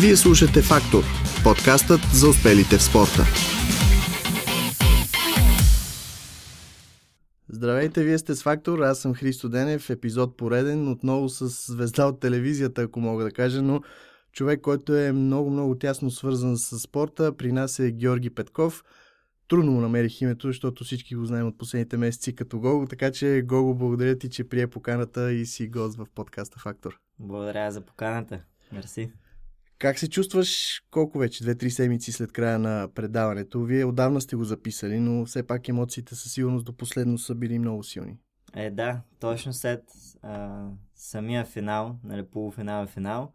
Вие слушате Фактор – подкастът за успелите в спорта. Здравейте, вие сте с Фактор, аз съм Христо Денев, епизод пореден, отново с звезда от телевизията, ако мога да кажа, но човек, който е много-много тясно свързан с спорта. При нас е Георги Петков. Трудно му намерих името, защото всички го знаем от последните месеци като Гого, така че Гого, благодаря ти, че прие поканата и си гост в подкаста Фактор. Благодаря за поканата. Мерси. Как се чувстваш, колко вече, две-три седмици след края на предаването? Вие отдавна сте го записали, но все пак емоциите със сигурност до последно са били много силни. Е, да, точно след а, самия финал, нали, полуфинал и финал,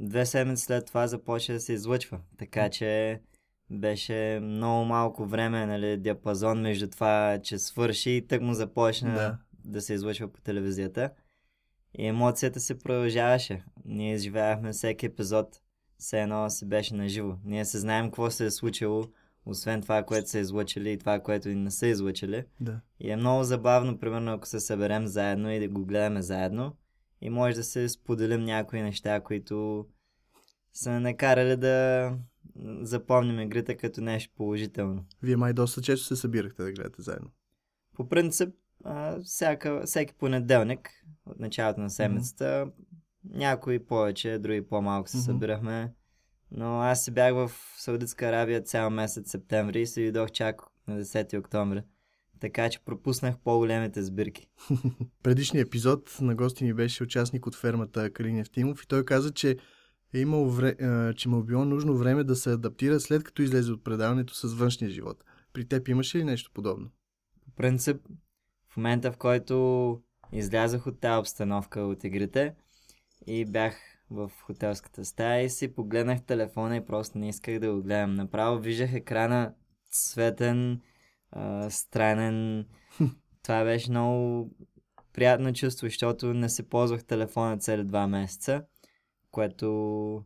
две седмици след това започва да се излъчва. Така че беше много малко време, нали, диапазон между това, че свърши и тък му започна да. да се излъчва по телевизията. И емоцията се продължаваше. Ние изживявахме всеки епизод, все едно се беше наживо. Ние се знаем какво се е случило, освен това, което са излъчили и това, което и не са излъчили. Да. И е много забавно, примерно, ако се съберем заедно и да го гледаме заедно и може да се споделим някои неща, които са накарали да запомним игрите като нещо положително. Вие май доста често се събирахте да гледате заедно. По принцип, всяка, всеки понеделник от началото на седмицата, mm-hmm. някои повече, други по-малко се mm-hmm. събирахме. Но аз си бях в Саудитска Арабия цял месец септември и се видох чак на 10 октомври. Така че пропуснах по-големите сбирки. Предишният епизод на гости ни беше участник от фермата Калин Евтимов и той каза, че е имал вре... че му е било нужно време да се адаптира след като излезе от предаването с външния живот. При теб имаше ли нещо подобно? По принцип, в момента в който излязах от тази обстановка от игрите и бях в хотелската стая и си погледнах телефона и просто не исках да го гледам. Направо виждах екрана цветен, а, странен. Това беше много приятно чувство, защото не се ползвах телефона цели два месеца което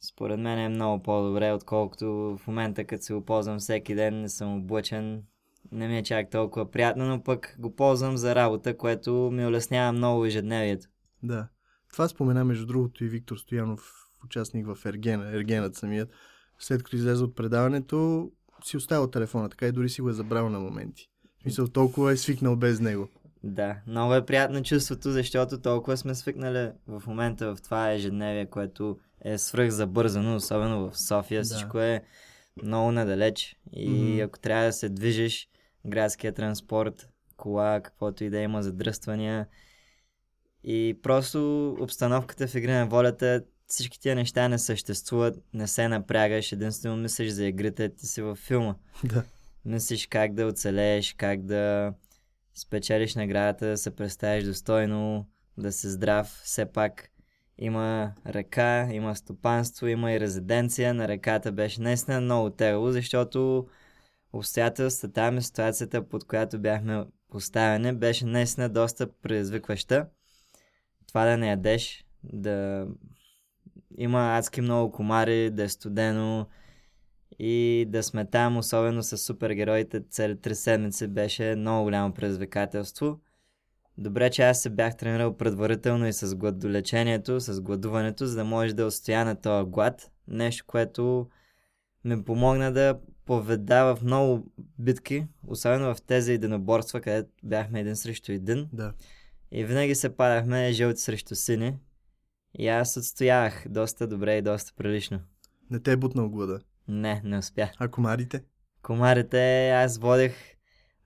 според мен е много по-добре, отколкото в момента, като се го ползвам всеки ден, не съм облъчен, не ми е чак толкова приятно, но пък го ползвам за работа, което ми улеснява много ежедневието. Да. Това спомена между другото и Виктор Стоянов, участник в Ергена, Ергенът самият. След като излезе от предаването, си оставил телефона, така и дори си го е забрал на моменти. Мисля, толкова е свикнал без него. Да, много е приятно чувството, защото толкова сме свикнали в момента в това ежедневие, което е свръх забързано, особено в София. Да. Всичко е много надалеч и mm-hmm. ако трябва да се движиш, градския транспорт, кола, каквото и да има задръствания и просто обстановката в игра на волята, всички тия неща не съществуват, не се напрягаш, единствено мислиш за игрите, ти си във филма. Да. Мислиш как да оцелееш, как да спечелиш наградата, да се представиш достойно, да си здрав. Все пак има река, има стопанство, има и резиденция. На реката беше наистина много тегло, защото обстоятелствата там и ситуацията, под която бяхме поставени, беше наистина доста предизвикваща. Това да не ядеш, да има адски много комари, да е студено, и да сме там, особено с супергероите, цели три седмици беше много голямо предизвикателство. Добре, че аз се бях тренирал предварително и с гладолечението, с гладуването, за да може да отстоя на този глад. Нещо, което ми помогна да поведа в много битки, особено в тези единоборства, където бяхме един срещу един. Да. И винаги се падахме жълти срещу сини. И аз отстоявах доста добре и доста прилично. Не те е бутнал глада? Не, не успя. А комарите? Комарите, аз водех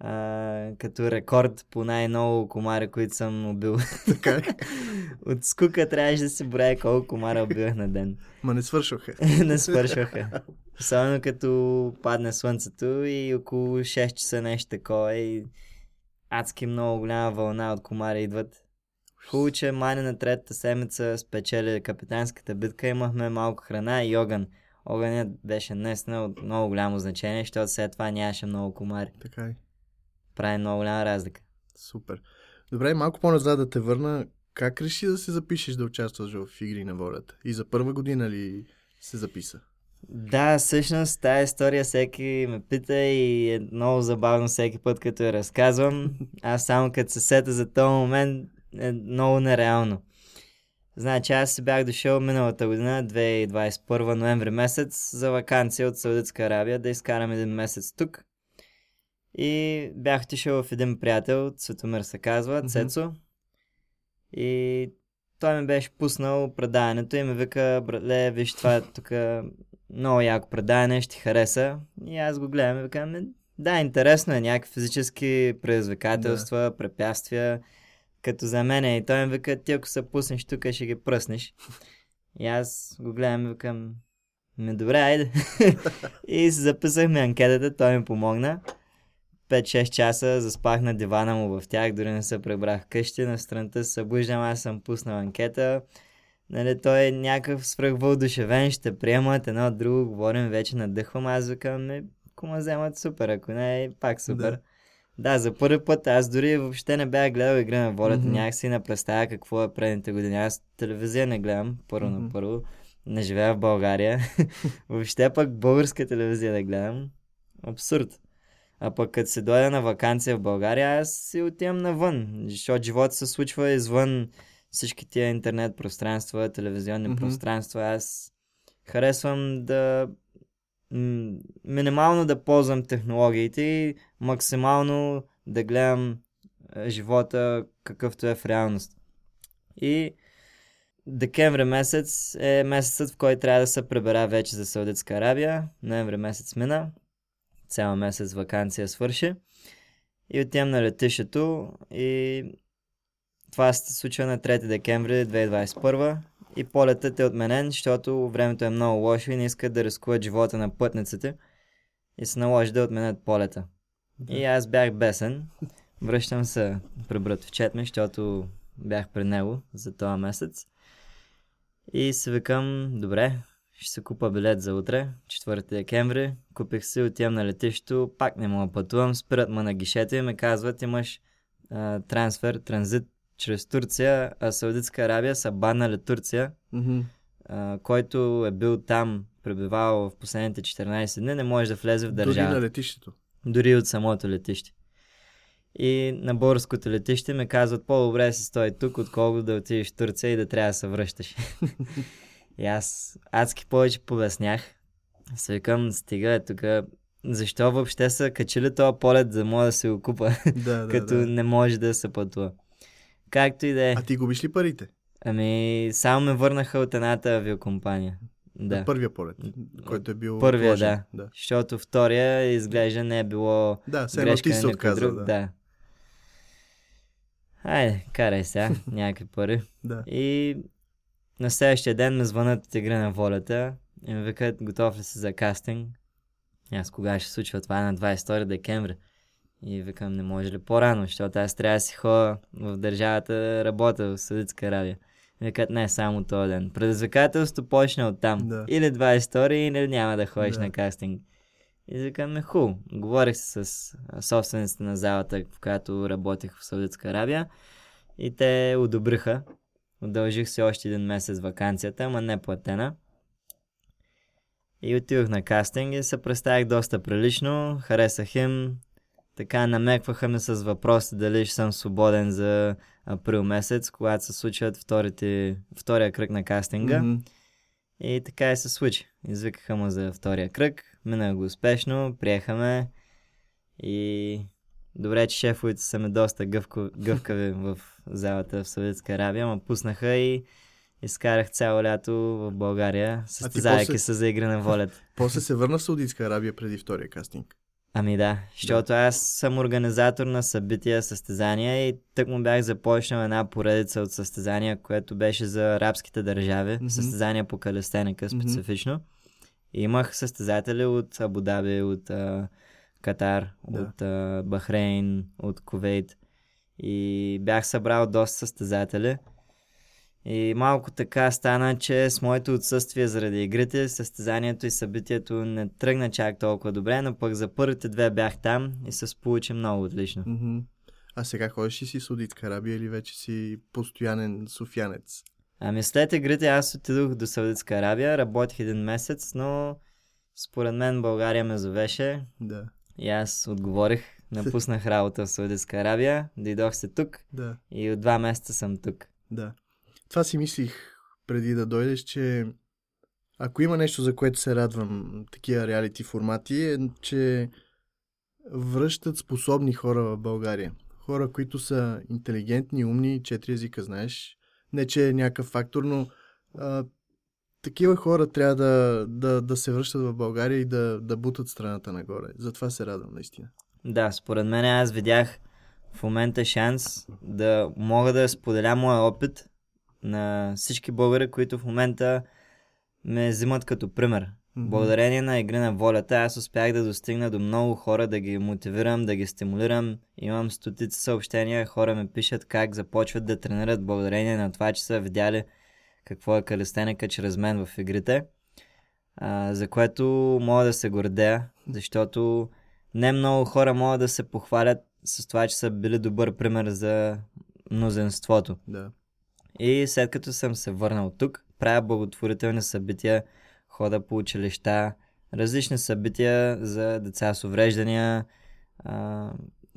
а, като рекорд по най-много комари, които съм убил. Така От скука трябваше да се броя колко комара убивах на ден. Ма не свършваха. не свършваха. Особено като падне слънцето и около 6 часа нещо такова и адски много голяма вълна от комари идват. Хубаво, че мани на третата седмица спечели капитанската битка, имахме малко храна и огън огънят беше наистина от много голямо значение, защото след това нямаше много комари. Така е. Прави много голяма разлика. Супер. Добре, малко по-назад да те върна. Как реши да се запишеш да участваш в Игри на волята? И за първа година ли се записа? Да, всъщност тази история всеки ме пита и е много забавно всеки път, като я разказвам. Аз само като се сета за този момент е много нереално. Значи аз си бях дошъл миналата година, 2021 ноември месец, за вакансия от Саудитска Арабия, да изкарам един месец тук. И бях отишъл в един приятел, Цветомир се казва. Цецо. И той ми беше пуснал предаването и ми вика, братле, виж това е тук много яко предаване, ще ти хареса. И аз го гледам и викам, «Ми, да, интересно е, някакви физически предизвикателства, препятствия, като за мен е. И той ми вика, ти ако се пуснеш тук, ще ги пръснеш. И аз го гледам и викам, ми добре, айде. и записахме анкетата, той ми помогна. 5-6 часа заспах на дивана му в тях, дори не се пребрах къщи. На странта се събуждам, аз съм пуснал анкета. Нали, той е някакъв свръхвълдушевен, ще приемат едно от друго, говорим, вече надъхвам, аз викам, ако ме вземат супер, ако не, е пак супер. Да. Да. за първи път аз дори въобще не бях гледал игра на волята, mm-hmm. някакси не представя какво е предните години. Аз телевизия не гледам, първо Мгм. на първо, не живея в България. въобще пък българска телевизия да гледам. Абсурд. А пък като се дойда на вакансия в България, аз си отивам навън, защото живота се случва извън всички тия интернет пространства, телевизионни Мгм. пространства. Аз харесвам да м- минимално да ползвам технологиите и максимално да гледам е, живота какъвто е в реалност. И декември месец е месецът, в който трябва да се пребера вече за Саудитска Арабия. Ноември месец мина. Цял месец вакансия свърши. И отивам на летището и това се случва на 3 декември 2021 и полетът е отменен, защото времето е много лошо и не искат да рискуват живота на пътниците и се наложи да отменят полета. И аз бях бесен. Връщам се при братовчет ми, защото бях при него за този месец. И си викам, добре, ще се купа билет за утре, 4 декември. Купих си, отивам на летището, пак не мога пътувам, спират ме на гишето и ме казват, имаш а, трансфер, транзит чрез Турция, а Саудитска Арабия са баннали Турция, Мгм. а, който е бил там, пребивал в последните 14 дни, не може да влезе в Дори държавата. на летището. Дори от самото летище. И на българското летище ме казват по-добре се стои тук, отколкото да отидеш в Турция и да трябва да се връщаш. и аз адски повече побеснях. Се викам, стига е тук. Защо въобще са качили този полет, за да мога да се го купа, Да, да, като да. не може да се пътува. Както и да е. А ти губиш ли парите? Ами, само ме върнаха от едната авиокомпания. Да. На първия полет, който е бил Първия, да. да. Защото втория изглежда не е било Да, едно грешка ти се отказа. друг. Да. да. Айде, карай сега, някакви пари. да. И на следващия ден ме звънат от игра на волята и ми викат, готов ли си за кастинг? И Аз кога ще случва това на 22 декември? И викам, не може ли по-рано, защото аз трябва да си ходя в държавата работя в Саудитска Аравия. И Викат, не, само този ден. Предизвикателството почна от там. Да. Или 22 или няма да ходиш Да. на кастинг. И викаме, ху. Говорих се с собствениците на залата, в която работех в Саудитска Арабия. И те одобриха. Удължих си още един месец вакансията, ама не платена. И отидох на кастинг и се представих доста прилично. Харесах им. Така намекваха ми с въпроси дали ще съм свободен за април месец, когато се случват вторите, втория кръг на кастинга. Мгм. И така и се случи. Извикаха му за втория кръг. Мина го успешно, приехаме. И добре, че шефовете са ми доста гъвко, гъвкави в залата в Саудитска Арабия, ма пуснаха и изкарах цяло лято в България, състезайки после- се за игра на волята. После се върна в Саудитска Арабия преди втория кастинг. Ами да, защото аз съм организатор на събития, състезания и тък му бях започнал една поредица от състезания, което беше за арабските държави, Мгм. състезания по калестеника специфично. И имах състезатели от Абу Даби, от а, Катар, Да. от а, Бахрейн, от Кувейт. И бях събрал доста състезатели. И малко така стана, че с моето отсъствие заради игрите, състезанието и събитието не тръгна чак толкова добре, но пък за първите две бях там и се получи много отлично. Мгм. А сега ходиш ли си в Саудитска Арабия или вече си постоянен софянец? Ами след игрите аз отидох до Саудитска Арабия, работих един месец, но според мен България ме зовеше Да, и аз отговорих, напуснах работа в Саудитска Арабия, дойдох се тук да, и от два месеца съм тук. да. това си мислих преди да дойдеш, че ако има нещо, за което се радвам такива реалити формати, е, че връщат способни хора в България. Хора, които са интелигентни, умни, четири езика знаеш. Не, че е някакъв фактор, но а, такива хора трябва да, да, да се връщат в България и да, да бутат страната нагоре. Затова се радвам, наистина. Да, според мен аз видях в момента шанс да мога да споделя моя опит на всички българи, които в момента ме взимат като пример. Mm-hmm. Благодарение на игри на волята, аз успях да достигна до много хора, да ги мотивирам, да ги стимулирам. Имам стотици съобщения, хора ме пишат как започват да тренират благодарение на това, че са видяли какво е калистеника чрез мен в игрите. А, за което мога да се гордея, защото не много хора могат да се похвалят с това, че са били добър пример за мнозинството. Да. И след като съм се върнал тук, правя благотворителни събития, хода по училища, различни събития за деца с увреждания. А,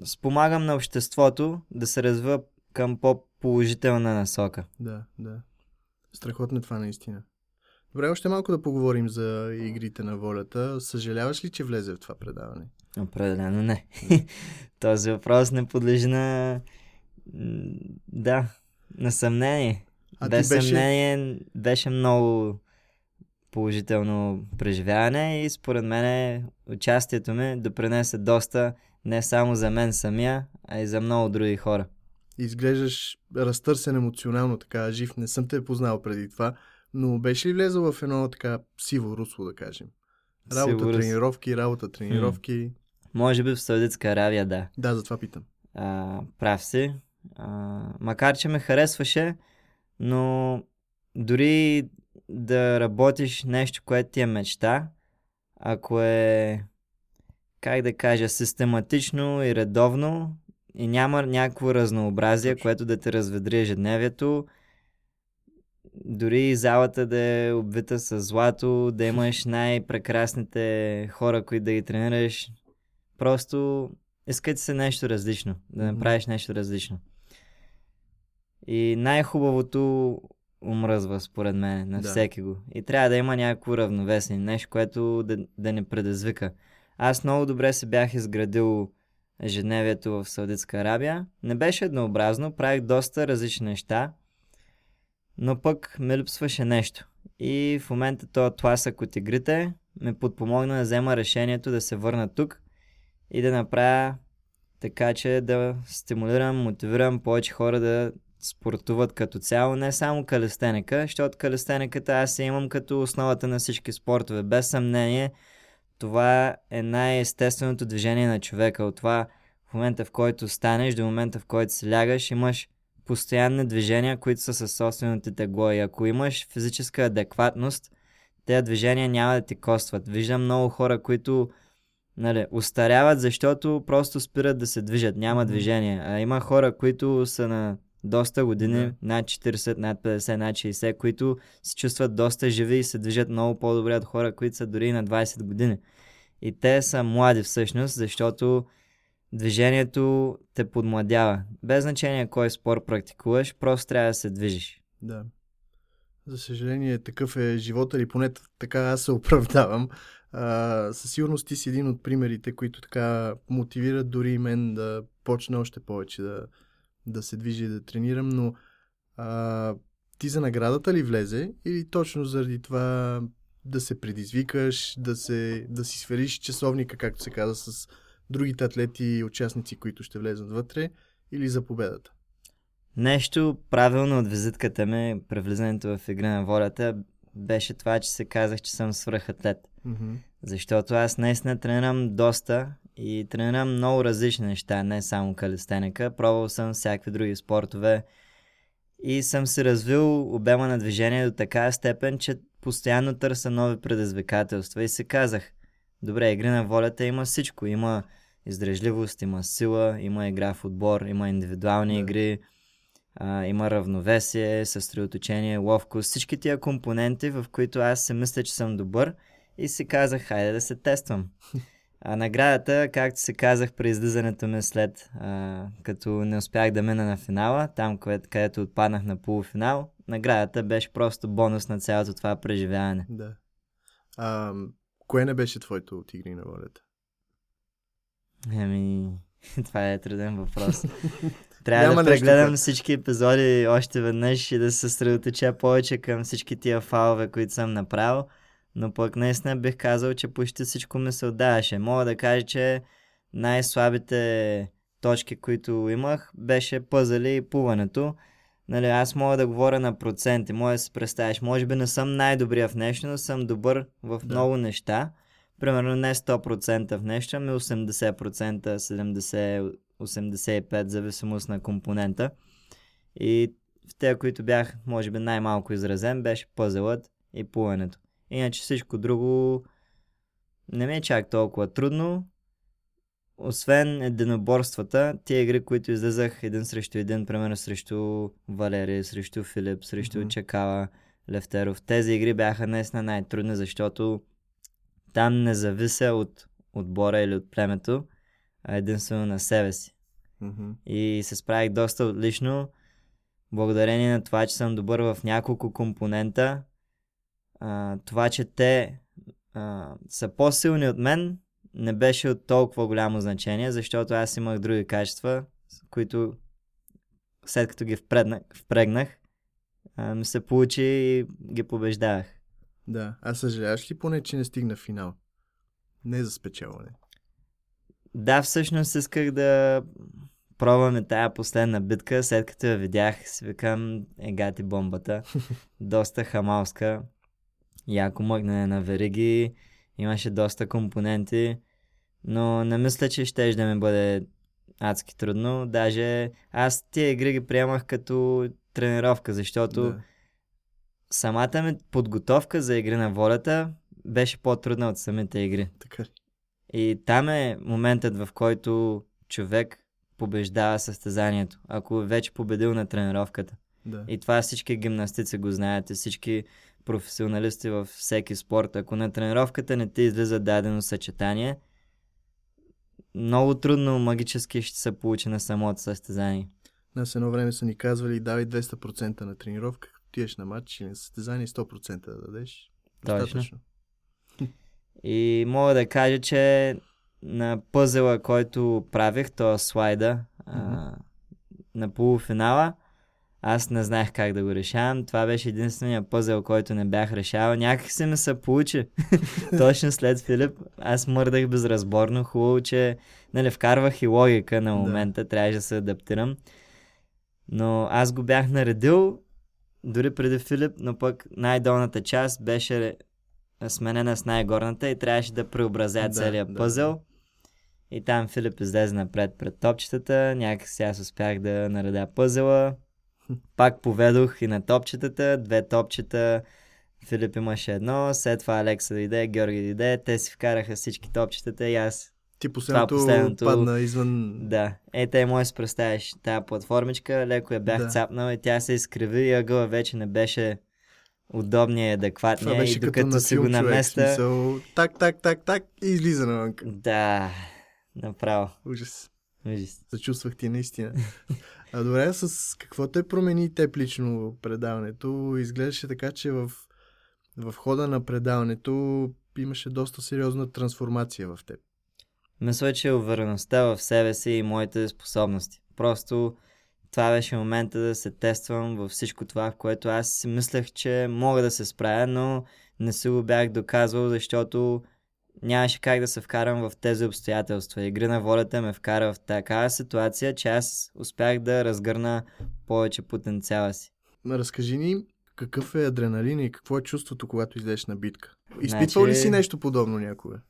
спомагам на обществото да се развива към по-положителна насока. Да, да. Страхотно е това наистина. Добре, още малко да поговорим за игрите на волята. Съжаляваш ли, че влезе в това предаване? Определено не. Този въпрос не подлежи на... Да, на съмнение. А Без беше... съмнение беше много положително преживяване и според мен участието ми допринесе доста не само за мен самия, а и за много други хора. Изглеждаш разтърсен емоционално, така жив. Не съм те познал преди това, но беше ли влезъл в едно така сиво русло, да кажем? Работа, Сигурно. тренировки, работа, тренировки. М- може би в Саудитска Аравия, да. Да, затова питам. А, прав си. А, макар, че ме харесваше, но дори да работиш нещо, което ти е мечта, ако е, как да кажа, систематично и редовно и няма някакво разнообразие, Точно. което да те разведри ежедневието, дори и залата да е обвита с злато, да имаш най-прекрасните хора, които да ги тренираш, просто искате се нещо различно, да направиш нещо различно. И най-хубавото умръзва, според мен, на да. всеки го. И трябва да има някакво равновесие, нещо, което да, да не предизвика. Аз много добре се бях изградил ежедневието в Саудитска Арабия. Не беше еднообразно, правих доста различни неща, но пък ме липсваше нещо. И в момента този тласък от игрите ме подпомогна да взема решението да се върна тук и да направя така, че да стимулирам, мотивирам повече хора да спортуват като цяло, не само калистеника, защото калистениката аз я имам като основата на всички спортове. Без съмнение, това е най-естественото движение на човека. От това в момента, в който станеш, до момента, в който си лягаш, имаш постоянни движения, които са със собственото тегло. И ако имаш физическа адекватност, тези движения няма да ти костват. Виждам много хора, които нали, устаряват, защото просто спират да се движат, няма движение. А има хора, които са на доста години, да. над 40, над 50, над 60, които се чувстват доста живи и се движат много по-добре от хора, които са дори на 20 години. И те са млади всъщност, защото движението те подмладява. Без значение кой спорт практикуваш, просто трябва да се движиш. Да. За съжаление, такъв е живота или поне така аз се оправдавам. А, със сигурност ти си един от примерите, които така мотивират дори и мен да почне още повече да, да се движи и да тренирам, но а, ти за наградата ли влезе или точно заради това да се предизвикаш, да, се, да си свериш часовника, както се каза, с другите атлети и участници, които ще влезат вътре, или за победата? Нещо правилно от визитката ми при влизането в игра на волята беше това, че се казах, че съм свръхатлет. Mm-hmm. Защото аз наистина тренирам доста и тренирам много различни неща, не само калистеника. Пробвал съм всякакви други спортове и съм се развил обема на движение до така степен, че постоянно търся нови предизвикателства и се казах, добре, игри на волята има всичко. Има издръжливост, има сила, има игра в отбор, има индивидуални да. игри, а, има равновесие, съсредоточение, ловкост, всички тия компоненти, в които аз се мисля, че съм добър и си казах, хайде да се тествам. А наградата, както се казах при излизането ми след, а, като не успях да мина на финала, там където, където отпаднах на полуфинал, наградата беше просто бонус на цялото това преживяване. Да. А, кое не беше твоето от игри на волята? Ами, това е труден въпрос. Трябва Няма да прегледам нещо, всички епизоди още веднъж и да се съсредоточа повече към всички тия фалове, които съм направил. Но пък наистина бих казал, че почти всичко ми се отдаваше. Мога да кажа, че най-слабите точки, които имах, беше пъзали и плуването. Нали, аз мога да говоря на проценти, може да се представиш. Може би не съм най-добрия в нещо, но съм добър в да. много неща. Примерно не 100% в нещо, ами 80%, 70%, 85%, зависимост на компонента. И в тези, които бях, може би, най-малко изразен, беше пъзълът и плуването. Иначе всичко друго не ми е чак толкова трудно. Освен единоборствата, тия игри, които излезах един срещу един, примерно срещу Валерия, срещу Филип, срещу mm-hmm. Чакала, Левтеров. Тези игри бяха наистина най-трудни, защото там не завися от отбора или от племето, а единствено на себе си. Mm-hmm. И се справих доста отлично, благодарение на това, че съм добър в няколко компонента. А, това, че те а, са по-силни от мен, не беше от толкова голямо значение, защото аз имах други качества, които след като ги впреднах, впрегнах, ми се получи и ги побеждавах. Да, а съжаляваш ли поне, че не стигна финал? Не за спечелване. Да, всъщност исках да пробваме тая последна битка, след като я видях, си викам, егати бомбата. Доста хамалска. Яко мъгнане на вериги, имаше доста компоненти, но не мисля, че ще да ми бъде адски трудно. Даже аз тия игри ги приемах като тренировка, защото да. самата ми подготовка за игри на волята беше по-трудна от самите игри. Така И там е моментът, в който човек побеждава състезанието, ако е вече победил на тренировката. Да. И това всички гимнастици го знаете, всички професионалисти във всеки спорт. Ако на тренировката не ти излиза дадено съчетание, много трудно магически ще се получи на самото състезание. Нас едно време са ни казвали, давай 200% на тренировка, като тиеш на матч или на състезание 100% да дадеш. Точно. Достатъчно. И мога да кажа, че на пъзела, който правих, то слайда mm-hmm. а, на полуфинала, аз не знаех как да го решавам. Това беше единствения пъзел, който не бях решавал. Някак се ми се получи. Точно след Филип, аз мърдах безразборно. Хубаво, че нали, вкарвах и логика на момента. Да. Трябваше да се адаптирам. Но аз го бях наредил дори преди Филип, но пък най-долната част беше сменена с най-горната и трябваше да преобразя да, целият да, пъзел. И там Филип излезе напред пред топчетата. Някакси аз успях да наредя пъзела. Пак поведох и на топчетата. Две топчета. Филип имаше едно, след това Алекса дойде, Георги дойде, те си вкараха всички топчетата и аз ти последното, последното падна извън... Да. Е, те може да си представиш тази платформичка, леко я бях да. цапнал и тя се изкриви и ъгъла вече не беше удобния и адекватния. Това беше и докато като си го наместа... Смисъл, так, так, так, так и излиза навън. Да, направо. Ужас. Ужас. Зачувствах ти наистина. А добре, с какво те промени теб лично предаването? Изглеждаше така, че в, в хода на предаването имаше доста сериозна трансформация в теб. Мисля, че увереността в себе си и моите способности. Просто това беше момента да се тествам във всичко това, в което аз си мислех, че мога да се справя, но не си го бях доказвал, защото нямаше как да се вкарам в тези обстоятелства. Игри на волята ме вкара в такава ситуация, че аз успях да разгърна повече потенциала си. Разкажи ни какъв е адреналин и какво е чувството, когато излезеш на битка. Изпитвал значи... ли си нещо подобно някога?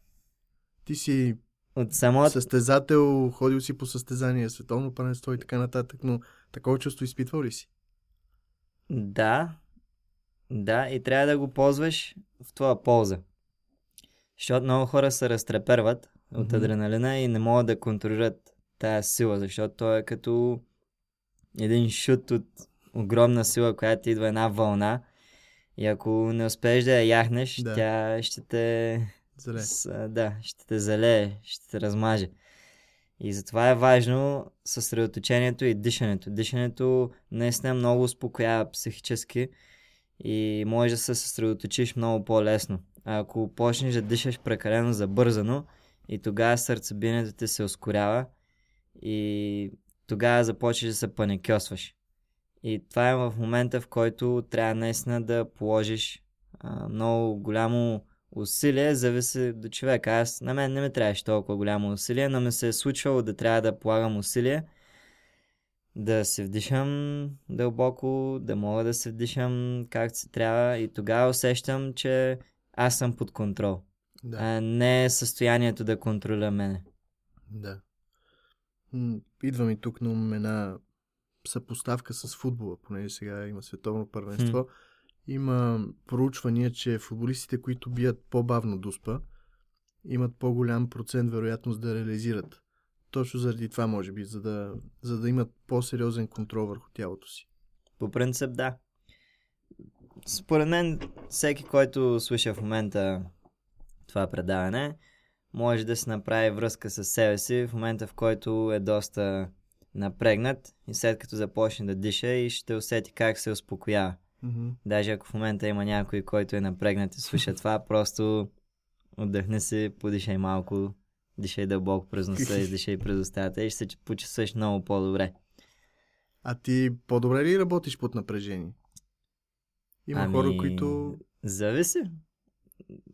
Ти си от само... състезател, ходил си по състезания, световно първенство и така нататък, но такова чувство изпитвал ли си? Да, да, и трябва да го ползваш в твоя полза. Защото много хора се разтреперват mm-hmm. от адреналина и не могат да контролират тая сила, защото то е като един шут от огромна сила, която идва една вълна и ако не успееш да я яхнеш, да. тя ще те Зале. С, да, ще те залее, ще те размаже. И затова е важно съсредоточението и дишането. Дишането наистина много успокоява психически и може да се съсредоточиш много по-лесно. Ако почнеш да дишаш прекалено забързано и тогава сърцебиенето ти се ускорява и тогава започваш да се паникьосваш. И това е в момента, в който трябва наистина да положиш а, много голямо усилие, зависи до човека. Аз, на мен не ми трябваше толкова голямо усилие, но ми се е случвало да трябва да полагам усилие, да се вдишам дълбоко, да мога да се вдишам както се трябва и тогава усещам, че аз съм под контрол. Да. А не е състоянието да контролира мене. Да. Идва ми тук на една съпоставка с футбола, понеже сега има световно първенство. Хм. Има проучвания, че футболистите, които бият по-бавно дуспа, имат по-голям процент вероятност да реализират. Точно заради това, може би, за да, за да имат по-сериозен контрол върху тялото си. По принцип, да. Според мен, всеки, който слуша в момента това предаване, може да се направи връзка с себе си в момента, в който е доста напрегнат и след като започне да диша и ще усети как се успокоява. Mm-hmm. Даже ако в момента има някой, който е напрегнат и слуша това, просто отдъхни си, подишай малко, дишай дълбоко през носа, издишай през устата и ще се почувстваш много по-добре. А ти по-добре ли работиш под напрежение? Има ами... хора, които... Зависи.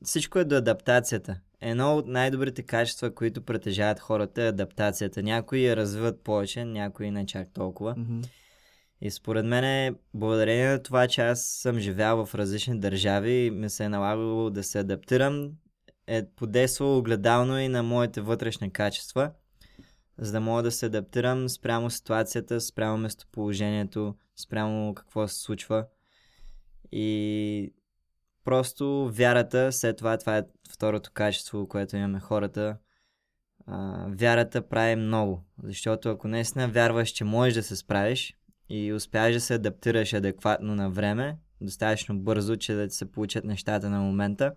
Всичко е до адаптацията. Едно от най-добрите качества, които притежават хората е адаптацията. Някои я развиват повече, някои не чак толкова. Mm-hmm. И според мен благодарение на това, че аз съм живял в различни държави и ми се е налагало да се адаптирам, е подействало огледално и на моите вътрешни качества, за да мога да се адаптирам спрямо ситуацията, спрямо местоположението, спрямо какво се случва. И просто вярата, след това, това е второто качество, което имаме хората, а, вярата прави много. Защото ако наистина вярваш, че можеш да се справиш, и успяваш да се адаптираш адекватно на време, достатъчно бързо, че да ти се получат нещата на момента,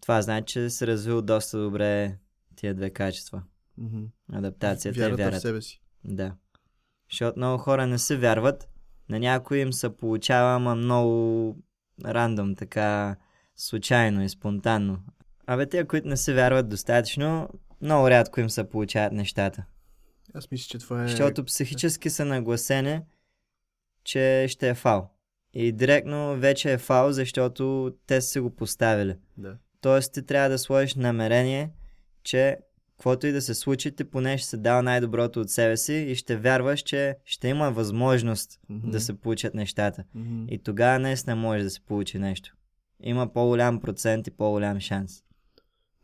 това значи, че се развил доста добре тия две качества. Mm-hmm. Адаптацията вярата и вярата. в себе си. Да. Защото много хора не се вярват. На някои им се получава, ама много рандом, така случайно и спонтанно. Абе, те, които не се вярват достатъчно, много рядко им се получават нещата. Аз мисля, че това е... Защото психически са нагласени, че ще е фал. И директно вече е фал, защото те са го поставили. Да. Тоест ти трябва да сложиш намерение, че каквото и да се случи, ти поне ще се дава най-доброто от себе си и ще вярваш, че ще има възможност mm-hmm. да се получат нещата. Mm-hmm. И тогава наистина може да се получи нещо. Има по-голям процент и по-голям шанс.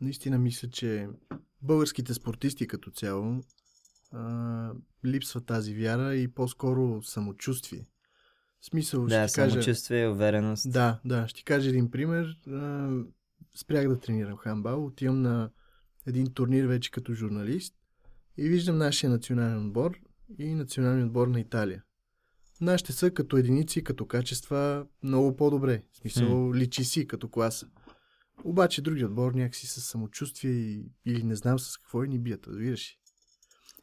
Наистина мисля, че българските спортисти като цяло а, липсва тази вяра и по-скоро самочувствие. В смисъл, да, ще кажа... самочувствие, увереност. Да, да. Ще кажа един пример. А, спрях да тренирам хамбал. Отивам на един турнир вече като журналист и виждам нашия национален отбор и националния отбор на Италия. Нашите са като единици, като качества много по-добре. В смисъл, mm. личи си като класа. Обаче други отбор някакси с самочувствие и, или не знам с какво и ни бият, разбираш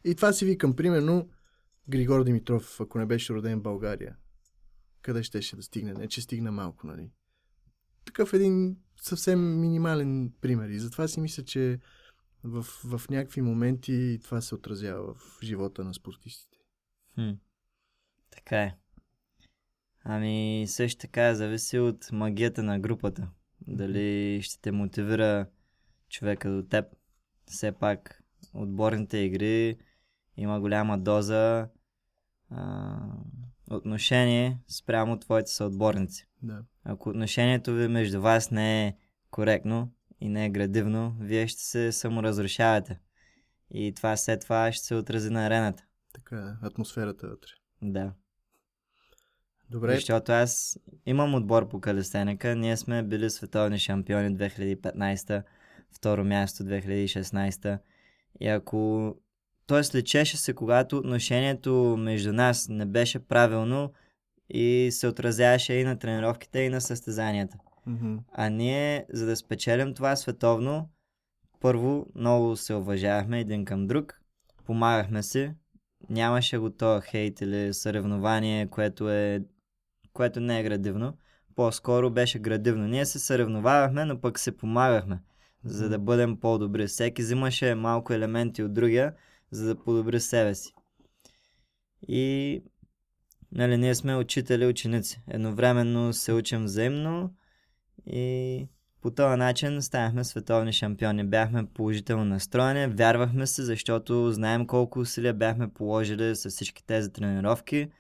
и това си викам, примерно, Григор Димитров, ако не беше роден в България, къде щеше да стигне? Не, че стигна малко, нали? Такъв един съвсем минимален пример. И затова си мисля, че в, в някакви моменти това се отразява в живота на спортистите. Хм. Така е. Ами също така зависи от магията на групата. Дали ще те мотивира човека до теб. Все пак отборните игри има голяма доза а, отношение спрямо твоите съотборници. Да. Ако отношението ви между вас не е коректно и не е градивно, вие ще се саморазрушавате. И това след това ще се отрази на арената. Така е, атмосферата вътре. Да. Добре. Защото аз имам отбор по калистеника. Ние сме били световни шампиони 2015, второ място 2016. И ако Тоест лечеше се, когато отношението между нас не беше правилно и се отразяваше и на тренировките, и на състезанията. А ние, за да спечелим това световно, първо много се уважавахме един към друг, помагахме си, нямаше го то хейт или съревнование, което е което не е градивно. По-скоро беше градивно. Ние се съревновавахме, но пък се помагахме, за да бъдем по-добри. Всеки взимаше малко елементи от другия, за да подобри себе си. И нали, ние сме учители и ученици. Едновременно се учим взаимно и по този начин станахме световни шампиони. Бяхме положително настроени, вярвахме се, защото знаем колко усилия бяхме положили с всички тези тренировки.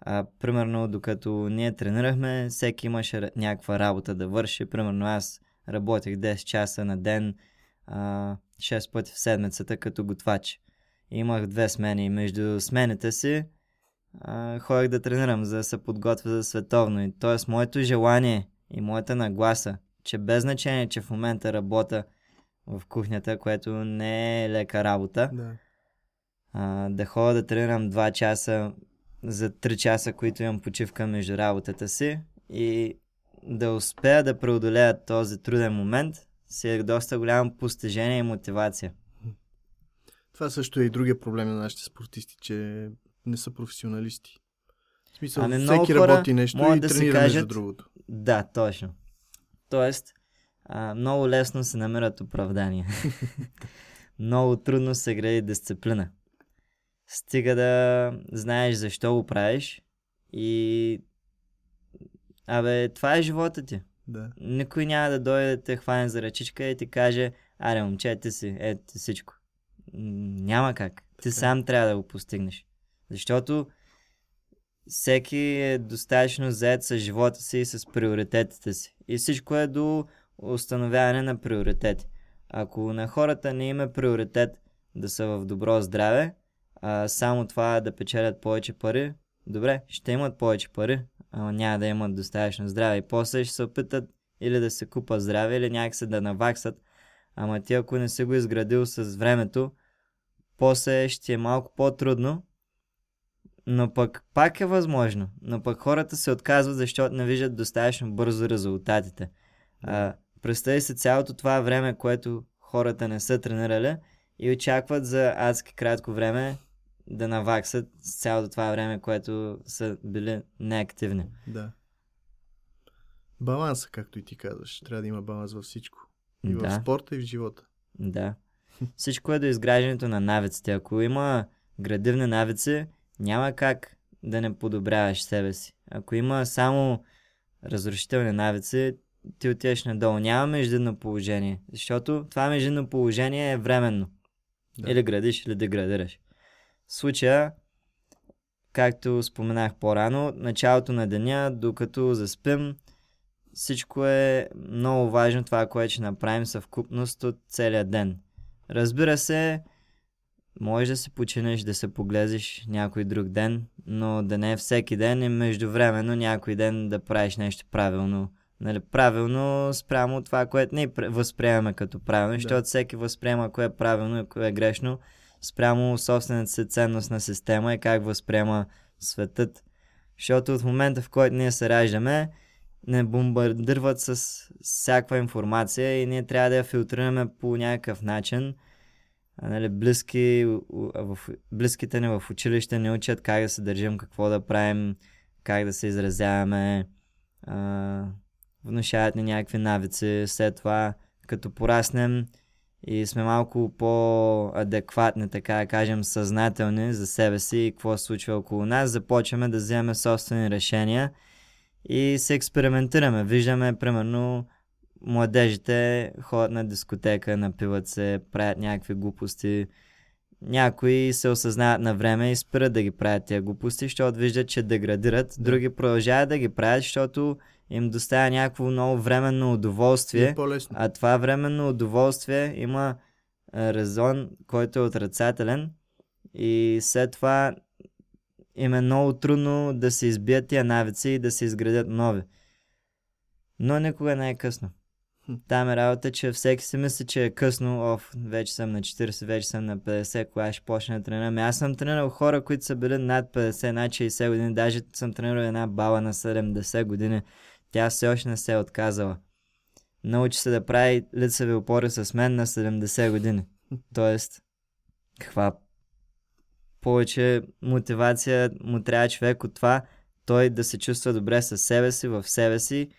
А, примерно, докато ние тренирахме, всеки имаше някаква работа да върши. Примерно аз работех 10 часа на ден, а, 6 пъти в седмицата като готвач. Имах две смени между смените си а, ходех да тренирам, за да се подготвя за световно. И т.е. моето желание и моята нагласа, че без значение, че в момента работя в кухнята, което не е лека работа, Да. а, да ходя да тренирам 2 часа за 3 часа, които имам почивка между работата си и да успея да преодолея този труден момент, си е доста голямо постижение и мотивация. Това също е и другия проблем на нашите спортисти, че не са професионалисти. В смисъл, Ами всеки хора работи нещо и да тренира между кажат- другото. Да, точно. Тоест, а, много лесно се намират оправдания. много трудно се гради дисциплина. Стига да знаеш защо го правиш и... Абе, това е живота ти. Да. Никой няма да дойде да те хване за ръчичка и ти каже, аре момче, ти си, ето ти всичко. Няма как. Ти сам трябва да го постигнеш. Защото всеки е достатъчно заед с живота си и с приоритетите си. И всичко е до установяване на приоритети. Ако на хората не има приоритет да са в добро здраве, а само това да печелят повече пари, добре, ще имат повече пари, ама няма да имат достатъчно здраве. И после ще се опитат или да се купат здраве, или някакси да наваксат. Ама ти ако не си го изградил с времето, после ще е малко по-трудно, но пък пак е възможно. Но пък хората се отказват, защото не виждат достатъчно бързо резултатите. А, представи се цялото това време, което хората не са тренирали и очакват за адски кратко време да наваксат с цялото това време, което са били неактивни. Да. Баланса, както и ти казваш. Трябва да има баланс във всичко. И в Да. спорта, и в живота. Да. Всичко е до изграждането на навиците. Ако има градивни навици, няма как да не подобряваш себе си. Ако има само разрушителни навици, ти отиваш надолу. Няма междинно положение. Защото това междинно положение е временно. Да. Или градиш, или деградираш. В случая, както споменах по-рано, от началото на деня, докато заспим, всичко е много важно това, което ще направим съвкупност от целия ден. Разбира се, може да се починеш, да се поглезиш някой друг ден, но да не е всеки ден и междувременно някой ден да правиш нещо правилно. Нали, правилно спрямо това, което ние пр- възприемаме като правилно, Да. защото всеки възприема кое е правилно и кое е грешно спрямо собствената си ценностна система и как възприема светът. Защото в момента, в който ние се раждаме, не бомбардират с всякаква информация и ние трябва да я филтрираме по някакъв начин. Нали, близки, в, близките ни в училище ни учат как да се държим, какво да правим, как да се изразяваме, а, внушават ни някакви навици. След това, като пораснем и сме малко по-адекватни, така да кажем, съзнателни за себе си и какво се случва около нас, започваме да вземем собствени решения и се експериментираме. Виждаме, примерно, младежите ходят на дискотека, напиват се, правят някакви глупости. Някои се осъзнават на време и спират да ги правят тези глупости, защото виждат, че деградират. Други продължават да ги правят, защото им доставя някакво много временно удоволствие. е. А това временно удоволствие има резон, който е отрицателен и след това им е много трудно да се избият тия навици и да се изградят нови. Но никога не е късно. Там е работа, че всеки си мисли, че е късно, оф, вече съм на 40, вече съм на 50, кога ще почна да тренирам. Аз съм тренирал хора, които са били над 50, над 60 години, даже съм тренирал една баба на 70 години. Тя все още не се е отказала. научи се да прави лицеви опори с мен на 70 години. Тоест, каква повече мотивация му трябва човек от това, той да се чувства добре със себе си, в себе си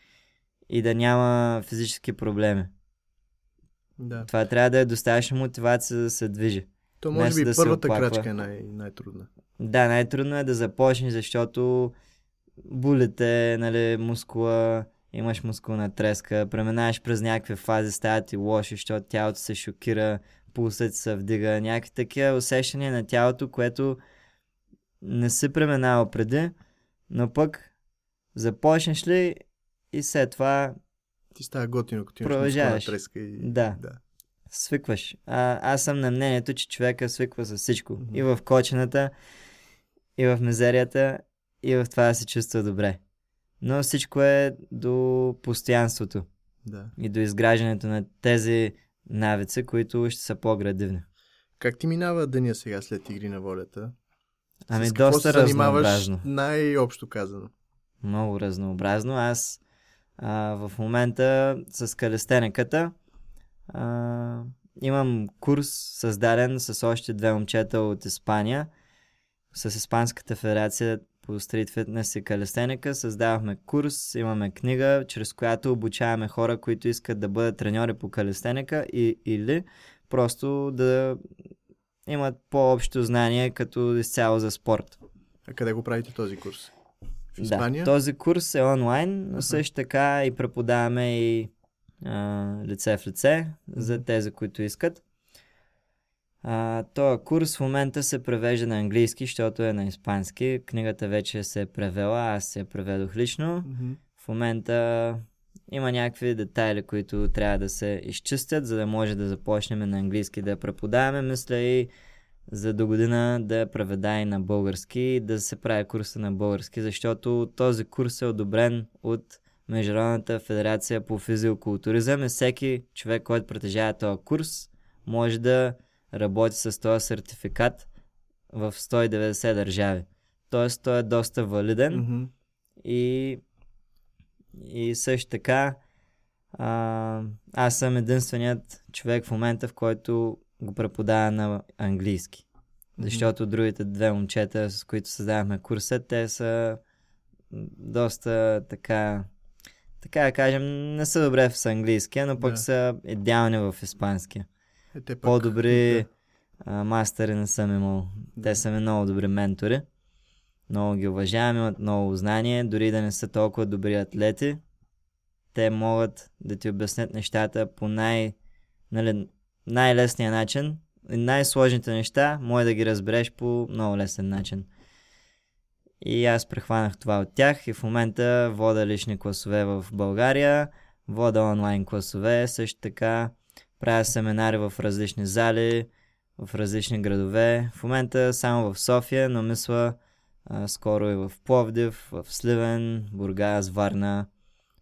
и да няма физически проблеми. Да. Това трябва да е достатъчно мотивация да се движи. То може Вместо би да се първата крачка е най- най-трудна. Да, най-трудно е да започнеш, защото булите, нали, мускула, имаш мускулна треска, преминаваш през някакви фази, стават ти лоши, защото тялото се шокира, пулсът се вдига, някакви такива усещания на тялото, което не си преминавал преди, но пък започнеш ли и след това Ти става готино, като Продължаваш. треска и... Да. да. свикваш. А, аз съм на мнението, че човека свиква с всичко. Мгм. И в кочената, и в мизерията, и в това да се чувства добре. Но всичко е до постоянството да. и до изграждането на тези навици, които ще са по-градивни. Как ти минава деня сега след игри на волята? Ами С какво доста се занимаваш най-общо казано? Много разнообразно. Аз а, в момента с калестениката а, имам курс създаден с още две момчета от Испания. С Испанската федерация по стрит фитнес и калестеника създавахме курс, имаме книга, чрез която обучаваме хора, които искат да бъдат треньори по калестеника и, или просто да имат по-общо знание като изцяло за спорт. А къде го правите този курс? В Испания? Да, този курс е онлайн, но Аха. също така и преподаваме и а, лице в лице за тези, които искат. А, този курс в момента се превежда на английски, защото е на испански. Книгата вече се е превела, аз се я преведох лично. Мгм. В момента има някакви детайли, които трябва да се изчистят, за да може да започнем на английски да преподаваме. Мисля и за до година да преведа и на български и да се прави курса на български, защото този курс е одобрен от Международната федерация по физиокултуризъм и всеки човек, който притежава този курс, може да работи с този сертификат в 190 държави. Тоест, той е доста валиден. Мгм. И, и също така, а, аз съм единственият човек в момента, в който го преподава на английски. Защото другите две момчета, с които създавахме курса, те са доста така, така да кажем, не са добре с английския, но пък Да. са идеални в испанския. Е, те пък, По-добри да. а, мастери не съм имал. Те са ми много добри ментори. Много ги уважавам, имат много знание, дори да не са толкова добри атлети. Те могат да ти обяснят нещата по най, нали, най-лесния начин. Най-сложните неща може да ги разбереш по много лесен начин. И аз прехванах това от тях и в момента вода лични класове в България, вода онлайн класове, също така правя семинари в различни зали, в различни градове. В момента само в София, но мисля скоро и в Пловдив, в Сливен, Бургас, Варна.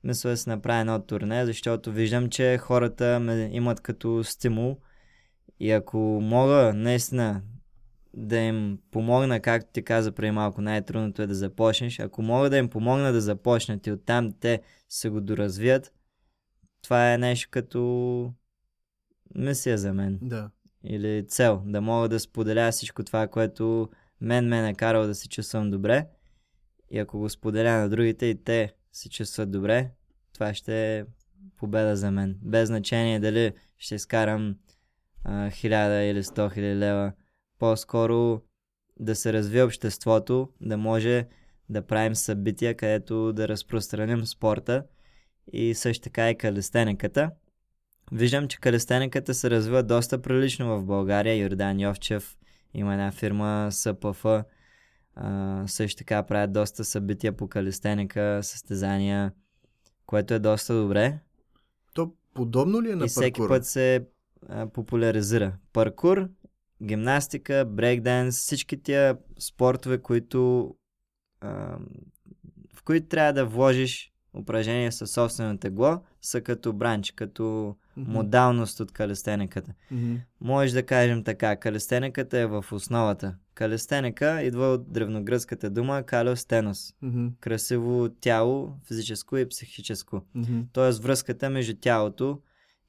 Мисля да се направя едно турне, защото виждам, че хората ме имат като стимул и ако мога наистина да им помогна, както ти каза преди малко, най-трудното е да започнеш. Ако мога да им помогна да започнат и оттам те се го доразвият, това е нещо като мисия за мен Да. или цел, да мога да споделя всичко това, което мен ме е накарало да се чувствам добре. И ако го споделя на другите и те се чувстват добре, това ще е победа за мен. Без значение дали ще изкарам а, 1000 или 100 000 лева. По-скоро да се развие обществото, да може да правим събития, където да разпространим спорта и също така и калестениката. Виждам, че калестениката се развива доста прилично в България. Йордан Йовчев има една фирма СПФ. А, също така правят доста събития по калестеника, състезания, което е доста добре. То подобно ли е на и всеки паркура? път се а, популяризира. Паркур, гимнастика, брейкданс, всички тия спортове, които а, в които трябва да вложиш упражнения със собствено тегло, са като бранч, като Мгм. модалност от калестениката. Мгм. Може да кажем така, калестениката е в основата. Калестеника идва от древногръцката дума калиостенос. Мгм. Красиво тяло, физическо и психическо. Мгм. Тоест връзката между тялото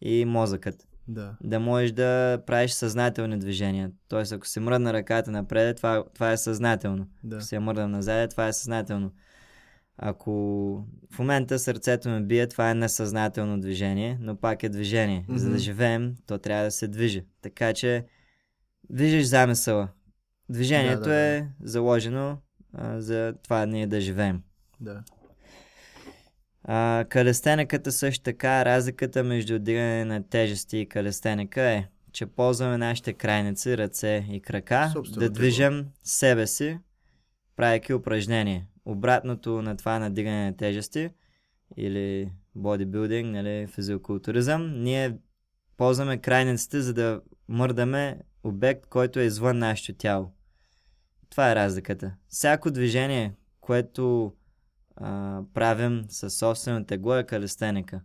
и мозъкът. Да. Да можеш да правиш съзнателни движения. Тоест ако се мръдна ръката напред, това, това е съзнателно. Да. Ако се мърдам назад, това е съзнателно. Ако в момента сърцето ме бие, това е несъзнателно движение, но пак е движение. За да живеем, то трябва да се движи. Така че движиш замисъла. Движението Да, да, да. е заложено а, за това ние да живеем. Да. А, калестенеката също така, разликата между дигане на тежести и калестенека е, че ползваме нашите крайници, ръце и крака Собственото да движим себе си, правейки упражнение. Обратното на това на дигане на тежести или бодибилдинг, нали, физиокултуризъм, ние ползваме крайниците, за да мърдаме обект, който е извън нашето тяло. Това е разликата. Всяко движение, което а, правим със собствено тегло е калестеника.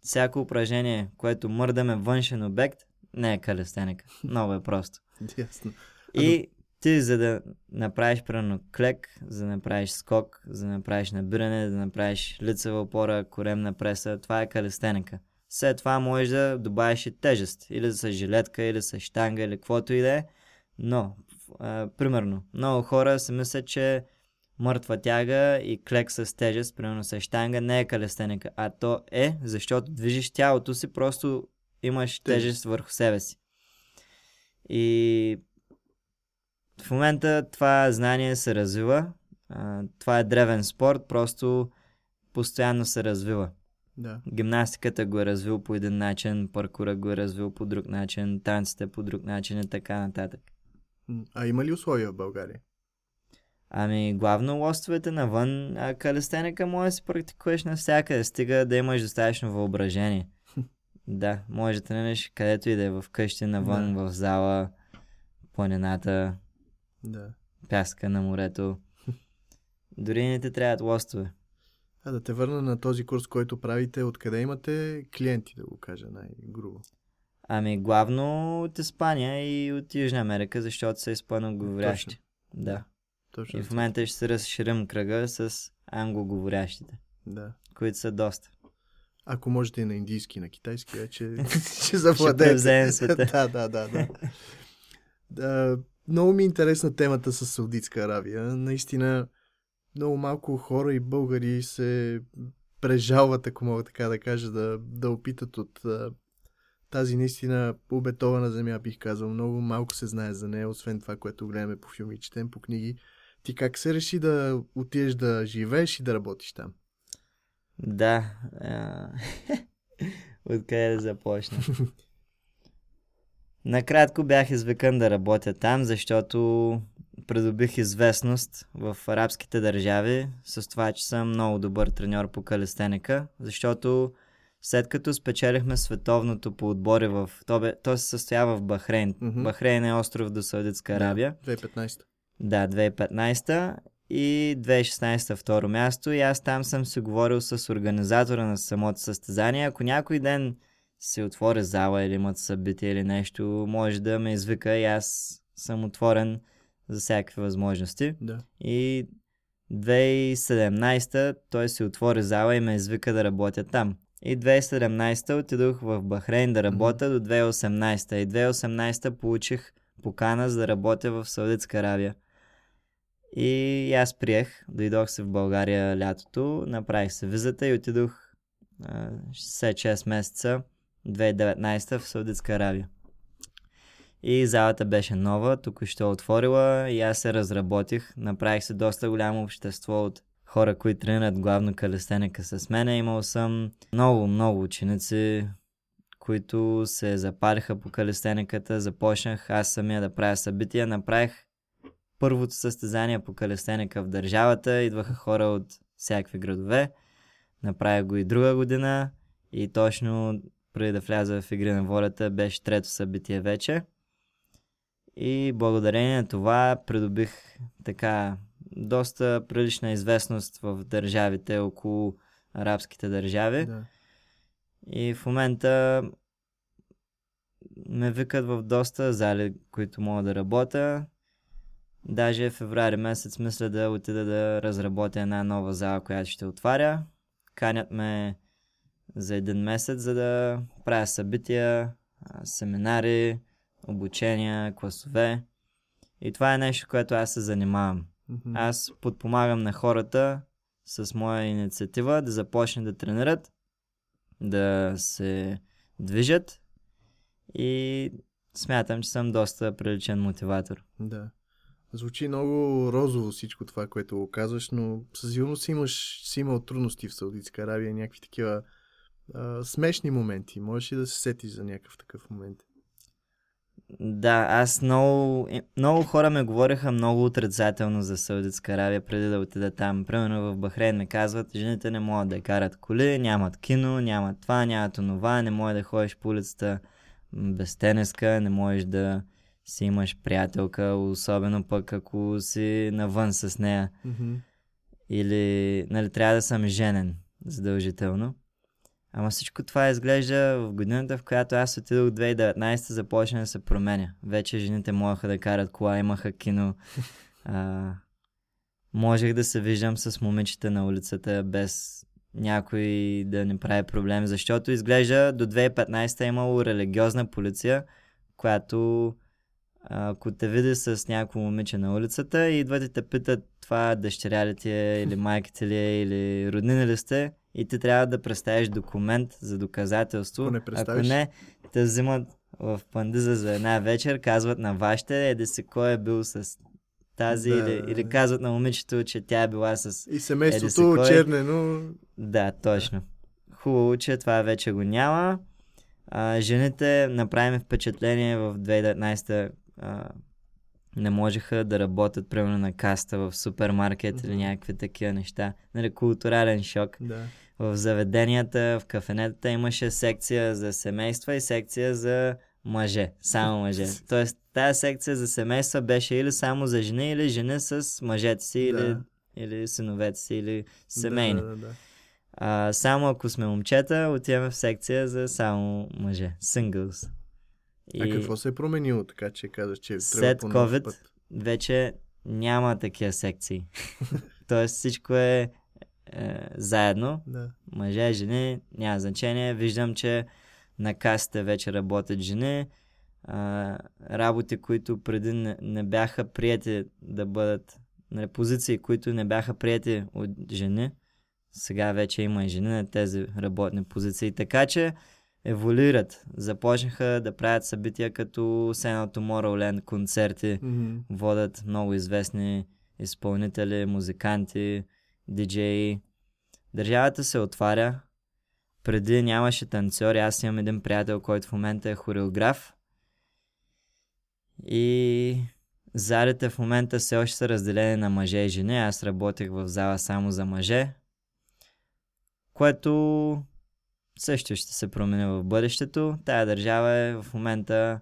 Всяко упражнение, което мърдаме външен обект, не е калестеника. Много е просто. Ясно. И ти, за да направиш примерно клек, за да направиш скок, за да направиш набиране, да направиш лицева опора, коремна преса, това е калестеника. След това можеш да добавиш и тежест, или с жилетка, или с штанга, или каквото и да е. Но, а, примерно, много хора си мислят, че мъртва тяга и клек с тежест, примерно с штанга, не е калестеника. А то е, защото движиш тялото си, просто имаш Тежест. тежест върху себе си. И в момента това знание се развива. А, това е древен спорт, просто постоянно се развива. Да. Гимнастиката го е развил по един начин, паркура го е развил по друг начин, танците по друг начин и така нататък. А има ли условия в България? Ами, главно лостовете навън, а калестеника може да си практикуваш навсякъде, стига да имаш достатъчно въображение. да, може да тренираш където и да е, в къщи, навън, в зала, планината, Да. пяска на морето. Дори не ти трябват лостове. А да те върна на този курс, който правите, откъде имате клиенти, да го кажа най-грубо. Ами, главно от Испания и от Южна Америка, защото са испаноговорящи. Да. Точно. И в момента ще се разширим кръга с англоговорящите, Да. които са доста. Ако можете и на индийски, и на китайски, вече ще Ще завладеете. превземем света. да, да, да, да. да. Много ми е интересна темата с Саудитска Аравия. Наистина, много малко хора и българи се прежалват, ако мога така да кажа, да, да опитат от тази наистина обетована земя, бих казал. Много малко се знае за нея, освен това, което гледаме по филми четем по книги. Ти как се реши да отидеш да живееш и да работиш там? Да. а, Откъде да започна? Накратко бях извикан да работя там, защото придобих известност в арабските държави с това, че съм много добър треньор по калестеника, защото след като спечелихме световното по отбори в... То, бе, то се състоява в Бахрейн. Мгм. Бахрейн е остров до Саудитска Арабия. 2015. Да, 2015 и 2016 второ място и аз там съм се говорил с организатора на самото състезание. Ако някой ден се отвори зала или имат събитие или нещо, може да ме извика и аз съм отворен за всякакви възможности. Да. И 2017 той се отвори зала и ме извика да работя там. И 2017 отидох в Бахрейн да работя до 2018. И 2018 получих покана за да работя в Саудитска Аравия. И аз приех, дойдох се в България лятото, направих се визата и отидох а, 6 месеца 2019 в Саудитска Аравия. И залата беше нова, току-що отворила и аз се разработих. Направих се доста голямо общество от хора, които тренират главно калестеника с мен. Имал съм много, много ученици, които се запалиха по калестениката. Започнах аз самия да правя събития. Направих първото състезание по калестеника в държавата. Идваха хора от всякакви градове. Направих го и друга година. И точно преди да вляза в Игри на волята беше трето събитие вече. И благодарение на това придобих така доста прилична известност в държавите около арабските държави. Да. И в момента ме викат в доста зали, които мога да работя. Даже в феврари месец мисля да отида да разработя една нова зала, която ще отваря. Канят ме за един месец, за да правя събития, семинари, обучения, класове. И това е нещо, което аз се занимавам. Mm-hmm. Аз подпомагам на хората с моя инициатива да започнат да тренират, да се движат и смятам, че съм доста приличен мотиватор. Да. Звучи много розово всичко това, което го казваш, но със сигурност си имаш, си имал трудности в Саудитска Аравия, някакви такива а, смешни моменти. Можеш ли да се сетиш за някакъв такъв момент? Да, аз много, много хора ме говориха много отрицателно за Саудитска Аравия преди да отида там. Примерно в Бахрейн ме казват, жените не могат да карат коли, нямат кино, нямат това, нямат онова, не може да ходиш по улицата без тенеска, не можеш да си имаш приятелка, особено пък ако си навън с нея. Mm-hmm. Или, нали, трябва да съм женен, задължително. Ама всичко това изглежда в годината, в която аз отидох 2019 започна да се променя. Вече жените могаха да карат кола, имаха кино. А, можех да се виждам с момичета на улицата без някой да не прави проблем, защото изглежда до 2015 е имало религиозна полиция, която ако те види с някакво момиче на улицата и идват и те питат това дъщеря ли ти е, или майките ли е, или роднина ли сте, и ти трябва да представиш документ за доказателство. Ако не, Ако не те взимат в пандиза за една вечер, казват на вашите, еде си кой е бил с тази, да. или, или казват на момичето, че тя е била с... И семейството кой... чернено. Да, точно. Хубаво, че това вече го няма. А, жените направим впечатление в 2019 а, не можеха да работят примерно на каста в супермаркет mm-hmm. или някакви такива неща. Нали, културален шок. Да. В заведенията, в кафенетата имаше секция за семейства и секция за мъже. Само мъже. Тоест тази секция за семейства беше или само за жени, или жени с мъжете си, да. или, или синовете си, или семейни. Да, да, да. А, само ако сме момчета, отиваме в секция за само мъже. Singles. И... А какво се е променило, така че казаш, че след COVID път? вече няма такива секции. Тоест всичко е, е заедно. Да. Мъже, жени, няма значение. Виждам, че на касите вече работят жени. А, работи, които преди не, не бяха прияти да бъдат нали, позиции, които не бяха прияти от жени. Сега вече има и жени на тези работни позиции. Така че еволюират. Започнаха да правят събития като Сена Tomorrowland концерти, mm-hmm. водят много известни изпълнители, музиканти, диджеи. Държавата се отваря. Преди нямаше танцори. Аз имам един приятел, който в момента е хореограф. И залите в момента все още са разделени на мъже и жени. Аз работех в зала само за мъже. Което също ще се промени в бъдещето. Тая държава е в момента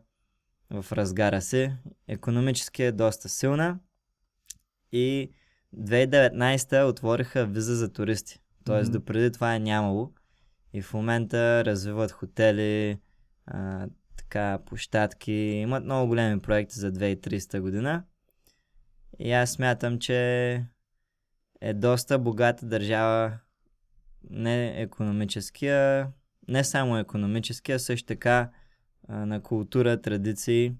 в разгара си. Економически е доста силна и 2019 отвориха виза за туристи. Тоест mm-hmm. допреди това е нямало. И в момента развиват хотели, а, така, площадки. Имат много големи проекти за 2300 година. И аз смятам, че е доста богата държава не економическия, не само економическия, също така а, на култура, традиции.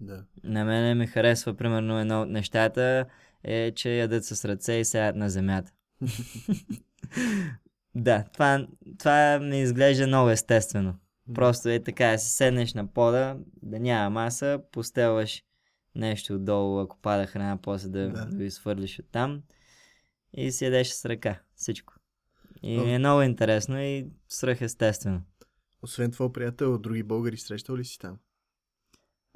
Да. На мене ми харесва, примерно, едно от нещата е, че ядат с ръце и сядат на земята. да, това, това ми изглежда много естествено. Просто е така, си седнеш на пода, да няма маса, постелваш нещо отдолу, ако пада храна, после да, да. да го изхвърлиш оттам и си ядеш с ръка. Всичко. И Но... е много интересно и сръх естествено. Освен това, приятел, други българи срещал ли си там?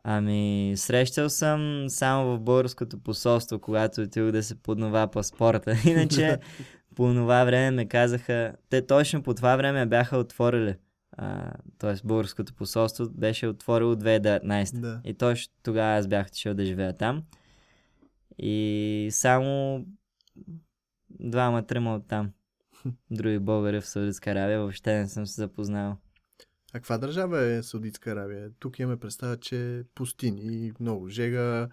Ами, срещал съм само в българското посолство, когато отидох да се поднова паспорта. Иначе, по това време ме казаха, те точно по това време бяха отворили. т.е. българското посолство беше отворило 2019. Да. И точно тогава аз бях отишъл да живея там. И само двама-трима от там други българи в Саудитска Аравия. Въобще не съм се запознал. А каква държава е Саудитска Аравия? Тук имаме представа, че е пустини и много жега.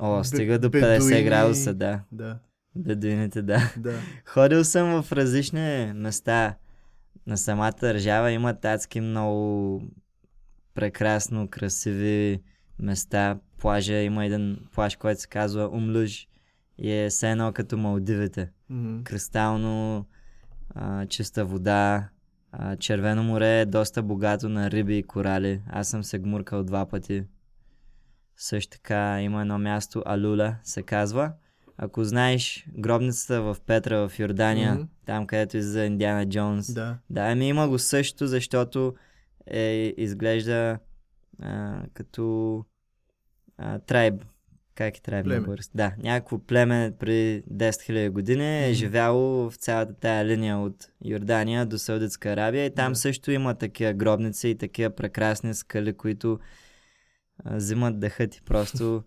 О, стига до бедуини. 50 градуса, да. Да, Бедуините, да. да. Ходил съм в различни места на самата държава. Има адски много прекрасно, красиви места. Плажа, има един плаж, който се казва Умлуж и е все едно като Малдивите. Мгм. Кристално, а, чиста вода. А, Червено море е доста богато на риби и корали. Аз съм се гмуркал два пъти. Също така има едно място, Алула се казва. Ако знаеш гробницата в Петра в Йордания, Мгм. там където излиза Индиана Джонс. Да. Да, ами има го също, защото е, изглежда а, като а, трайб. Как е трайб на Племе. български? Да, някакво племе при 10 000 години е Мгм. живяло в цялата тая линия от Йордания до Саудитска Арабия и там Да. също има такива гробници и такива прекрасни скали, които а, взимат дъха ти. Просто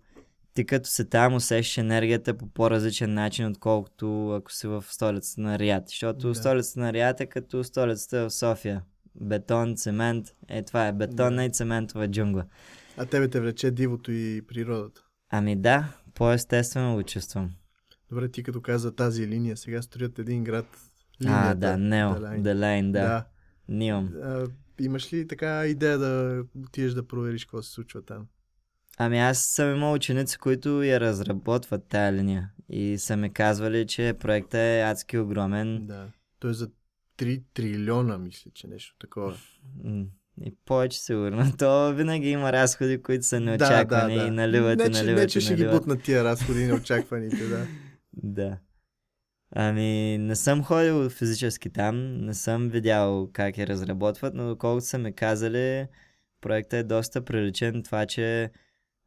ти като си там усещаш енергията по по-различен начин, отколкото ако си в столицата на Рият. Защото Да. столицата на Рият е като столицата в София. Бетон, цемент. Е, това е бетонна Да. и цементова джунгла. А тебе те влече дивото и природата. Ами да, по-естествено го чувствам. Добре, ти като каза тази линия, сега строят един град. Линията, а, да, Нео, The Line. Да. да. А, имаш ли така идея да отидеш да провериш какво се случва там? Ами аз съм имал ученици, които я разработват тая линия. И са ми казвали, че проектът е адски огромен. Да. Той е за 3 трилиона, мисля, че нещо такова. И повече сигурно. То винаги има разходи, които са неочаквани и наливат не, и наливат не, че и ще ги бутнат тия разходи неочакваните, да. Да. Ами, не съм ходил физически там, не съм видял как я разработват, но доколкото са ми казали, проектът е доста приличен. Това, че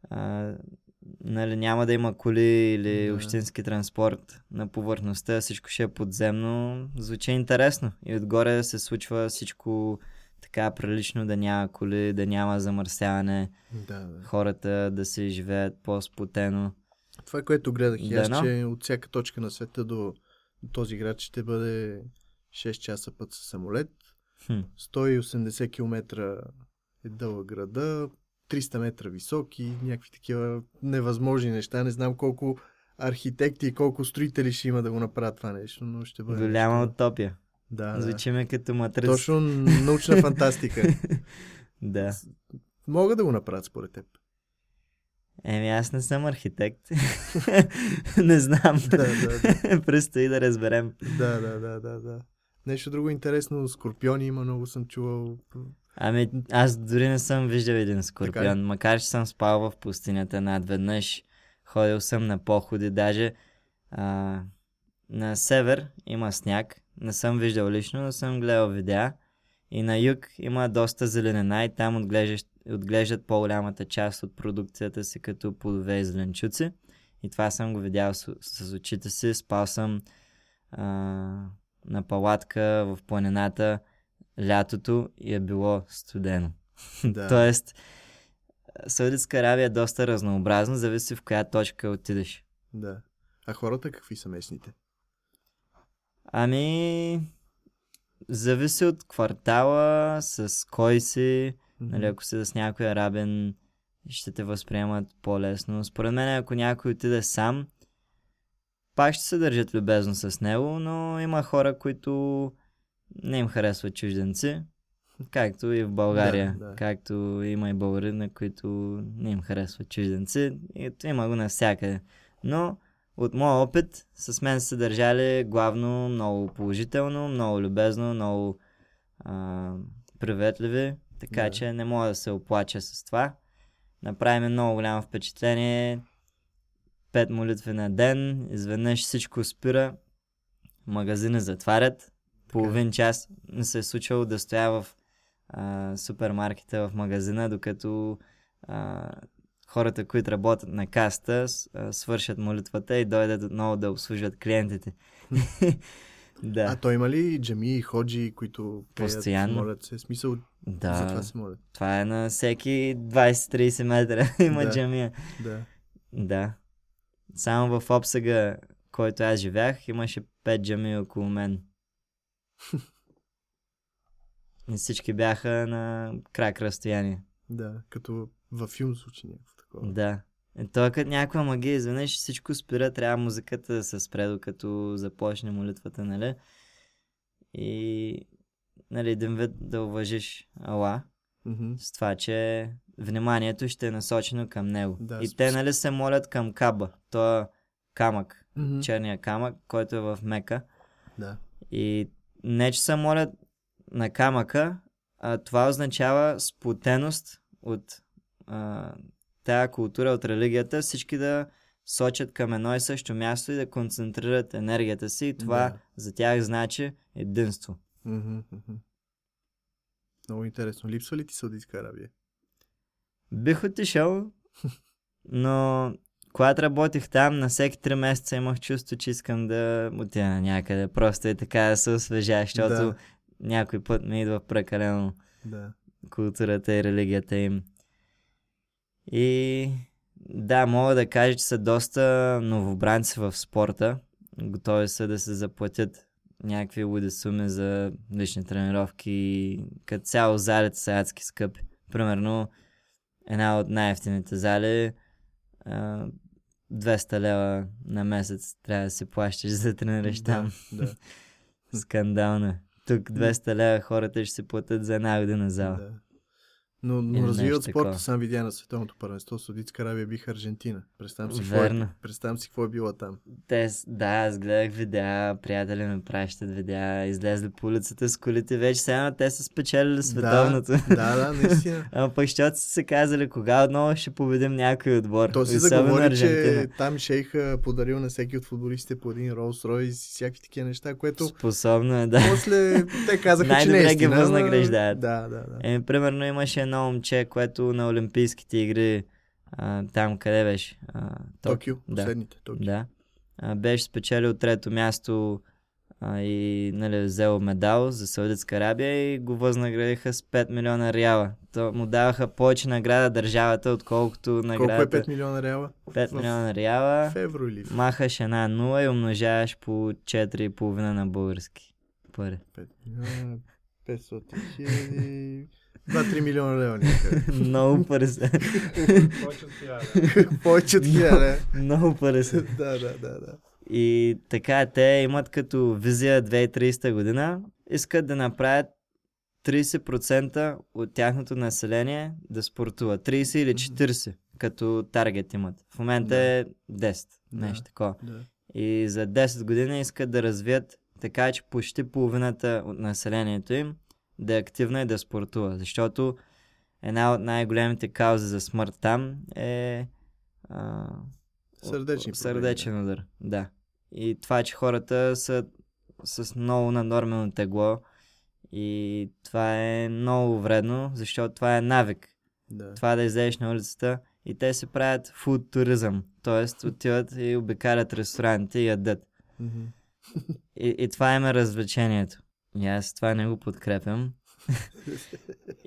а, нали, няма да има коли или Да. общински транспорт на повърхността, всичко ще е подземно, звучи интересно. И отгоре се случва всичко така прилично, да няма коли, да няма замърсяване, да, да. хората да се живеят по-спотено. Това, което гледах и аз, че от всяка точка на света до, до този град ще бъде 6 часа път с самолет. Хм. 180 км е дълъг града, 300 метра високи, някакви такива невъзможни неща. Не знам колко архитекти и колко строители ще има да го направят това нещо, но ще бъде... Голяма нещо- утопия. Да, да. Звучи ме като матрица. Точно научна фантастика. Да. Мога да го направят според теб. Еми аз не съм архитект. не знам. Да, да, да. Предстои да разберем. Да, да, да, да, да. Нещо друго интересно, скорпиони има, много съм чувал. Ами аз дори не съм виждал един Така скорпион. Макар, че съм спал в пустинята над веднъж. Ходил съм на походи. Даже а, на север има сняг. Не съм виждал лично, но съм гледал видеа. И на юг има доста зеленена и там отглеждаш, отглеждат по-голямата част от продукцията си като плодове и зеленчуци. И това съм го видял с, с очите си. Спал съм а, на палатка в планината лятото и е било студено. Да. Тоест, Саудитска Аравия е доста разнообразна, зависи в коя точка отидеш. Да. А хората какви са местните? Ами, зависи от квартала, с кой си, нали, ако си с някой арабен, ще те възприемат по-лесно. Според мен, ако някой отиде сам, пак ще се държат любезно с него, но има хора, които не им харесват чужденци, както и в България, Да, да. както има и българи, на които не им харесват чужденци, и има го навсякъде. Но от моя опит, с мен са се държали главно много положително, много любезно, много а, приветливи, така Да. че не мога да се оплача с това. Направи много голямо впечатление. Пет молитви на ден, изведнъж всичко спира, магазини затварят, половин час не се е случвало да стоя в а, супермаркета в магазина, докато а, хората, които работят на каста, свършат молитвата и дойдат отново да обслужват клиентите. да, А то има ли джами и ходжи, които пеят, Постоянно. молят се? Смисъл, да. за това се молят. Това е на всеки 20-30 метра има Да. джамия. Да. Да. Само в обсъга, който аз живях, имаше 5 джами около мен. И всички бяха на крак разстояние. Да, като във филм звучи някакво такова. Да. Е, То като някаква магия, изведнъж всичко спира, трябва музиката да се спре, докато започне молитвата, нали? И, нали, един вид да уважиш Ала, с това, че вниманието ще е насочено към него. Да, и те, нали, се молят към Каба, то е камък, Мгм. черния камък, който е в Мека. Да. И не, че се молят на камъка, а това означава сплотеност от а, тая култура, от религията, всички да сочат към едно и също място и да концентрират енергията си и това Да. за тях значи единство. Много интересно. Липсва ли ти Саудитска Арабия? Бих отишъл, но когато работих там, на всеки 3 месеца имах чувство, че искам да отида някъде. Просто е така да се освежа, защото Да. някой път ми идва прекалено Да. културата и религията им. И да, мога да кажа, че са доста новобранци в спорта. Готови са да се заплатят някакви луди суми за лични тренировки. Като цяло залите са адски скъпи. Примерно една от най-ефтините зали а, 200 лева на месец трябва да си плащаш за да тренираш там. Да, да, Скандално. е. Тук 200 лева хората ще си платят за една година зала. да. Но, но развиват спорта, сам видя на световното първенство. Саудитска Арабия биха Аржентина. Представям си, какво Верно. е, представям си какво е било там. Те, да, аз гледах видеа, приятели ми пращат видеа, излезли по улицата с колите, вече сега те са спечелили световното. Да, да, наистина. Ама пък защото са се казали, кога отново ще победим някой отбор. То си заговори, че там шейха подарил на всеки от футболистите по един Ролс Ройс и всякакви такива неща, което Способно е, да. после те казаха, че не е ги възнаграждават. Да, да, да. Е, примерно имаше едно момче, което на Олимпийските игри, а, там къде беше? А, Токио, Да. последните Токио. Да. А, беше спечелил трето място а, и нали, взел медал за Саудитска Арабия и го възнаградиха с 5 милиона реала. То му даваха повече награда държавата, отколкото Колко е наградата. 5 милиона реала? 5 в- милиона реала. В евро или в Махаш една нула и умножаваш по 4,5 на български пари. 5 милиона, 500 хиляди... 2-3 милиона лева някъде. Много пари са. Повече от хиляда. Повече от хиляда. Много пари са. да, да, да, да. И така, те имат като визия 2030 година, искат да направят 30% от тяхното население да спортува. 30 или 40 като таргет имат. В момента Да. е 10, Да. нещо такова. да. И за 10 години искат да развият така, че почти половината от населението им да е активна и да спортува. Защото една от най-големите каузи за смърт там е а, Сърдечни проблеми, сърдечен удар. Да. И това, че хората са с много наднормено тегло и това е много вредно, защото това е навик. Да. Това да излезеш на улицата и те се правят фуд туризъм. Тоест отиват и обикалят ресторанти и ядат. Мгм. И, и това им е развлечението. И аз това не го подкрепям.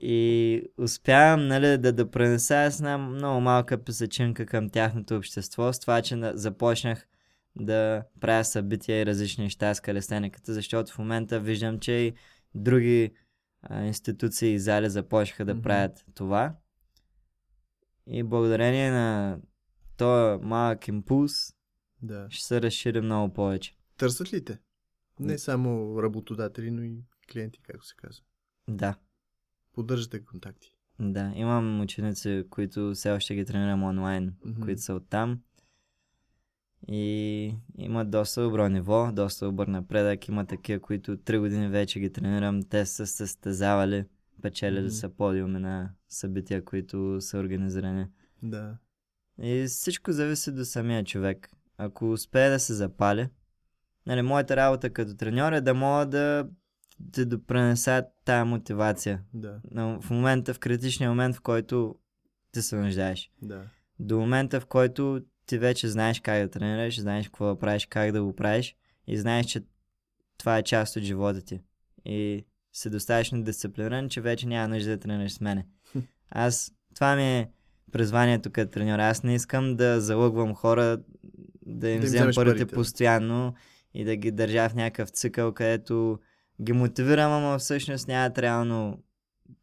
и успявам нали, да, да пренеса с една много малка песачинка към тяхното общество, с това, че на, започнах да правя събития и различни неща с калестениката, защото в момента виждам, че и други а, институции и зали започнаха да Мгм. правят това. И благодарение на този малък импулс да. ще се разшири много повече. Търсят ли те? Не само работодатели, но и клиенти, както се казва. Да. Поддържате контакти. Да, имам ученици, които все още ги тренирам онлайн, Мгм. които са оттам. И имат доста добро ниво, доста добър напредък. Има такива, които 3 години вече ги тренирам. Те са се състезавали, печелили Мгм. са подиуми на събития, които са организирани. Да. И всичко зависи до самия човек. Ако успее да се запали, нали, моята работа като треньор е да мога да да допренеса тая мотивация. Да. Но в момента, в критичния момент, в който ти се нуждаеш. Да. До момента, в който ти вече знаеш как да тренираш, знаеш какво да правиш, как да го правиш и знаеш, че това е част от живота ти. И си достатъчно дисциплиниран, че вече няма нужда да тренираш с мене. Аз, това ми е призванието като треньор. Аз не искам да залъгвам хора, да им им вземам парите, парите. постоянно и да ги държа в някакъв цикъл, където ги мотивирам, ама всъщност нямат реално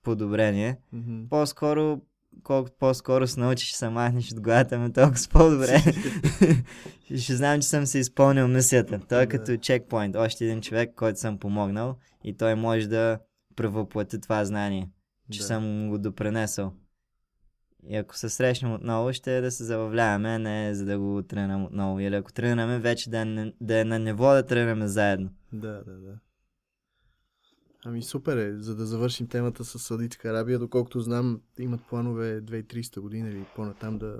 подобрение. Мгм. По-скоро колкото по-скоро се научиш, се махнеш от главата ми, толкова с по-добре. ще знам, че съм се изпълнил мисията. Той е като чекпоинт. Още един човек, който съм помогнал и той може да превъплати това знание, че Да. съм го допренесъл. И ако се срещнем отново, ще е да се забавляваме, не за да го тренирам отново. Или ако тренираме, вече да, е да е на ниво да тренираме заедно. Да, да, да. Ами супер е, за да завършим темата с Саудитска Арабия, доколкото знам, имат планове 2300 година или по-натам да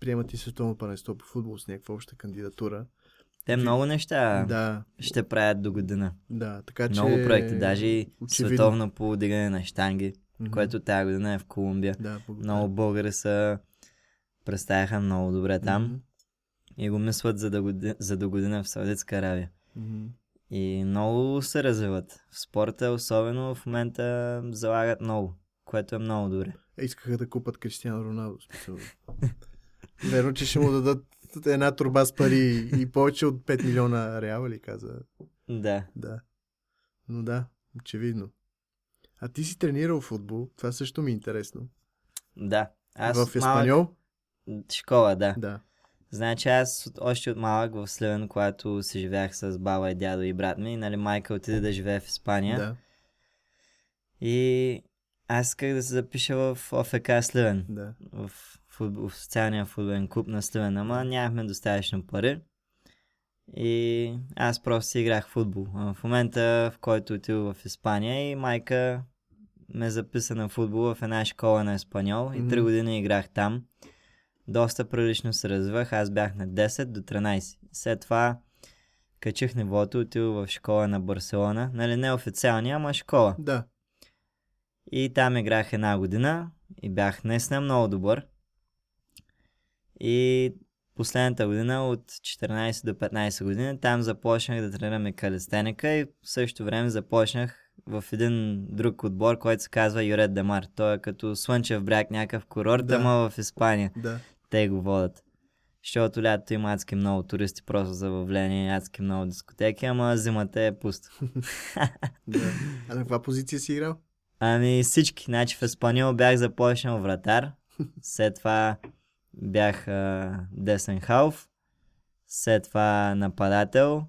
приемат и световно първенство по футбол с някаква обща кандидатура. Те много неща Да, ще правят до година. да, така че... Много проекти, даже и световно по дигане на штанги, Мгм. което тази година е в Колумбия. Да, благодаря. Много българи са представяха много добре там Мгм. и го мислят за до, година, за до година в Саудитска Аравия. Мгм. И много се развиват. В спорта, особено в момента, залагат много, което е много добре. Искаха да купат Кристиано Роналдо. Верно, че ще му дадат една турба с пари и повече от 5 милиона реала, ли каза? Да. Да. Но да, очевидно. А ти си тренирал футбол, това също ми е интересно. Да. Аз в от Испаньол? Малък... Школа, да. Да. Значи аз от, още от малък в Сливен, когато си живеех с баба и дядо и брат ми, нали, майка отиде да живее в Испания. Да, И аз исках да се запиша в ОФК Сливен, да. в, футбол, в социалния футболен клуб на Сливен, ама нямахме достатъчно пари. И аз просто си играх футбол. В момента, в който отидох в Испания и майка ме записа на футбол в една школа на Испаньол и Мгм. три години играх там. Доста прилично се развивах. Аз бях на 10 до 13. След това качих нивото, отидох в школа на Барселона. Нали не официалния, ама школа. Да. И там играх една година и бях наистина много добър. И последната година от 14 до 15 години там започнах да тренирам и калистеника и в същото време започнах в един друг отбор, който се казва Юрет Демар. Той е като Слънчев бряг, някакъв курорт, Да. ама в Испания. Да. Те го водят. Защото лятото има адски много туристи, просто за въвление, адски много дискотеки, ама зимата е пусто. да. А на каква позиция си играл? Ами всички. Значи в Испаньол бях започнал вратар. След това бях а, десен халф. След това нападател.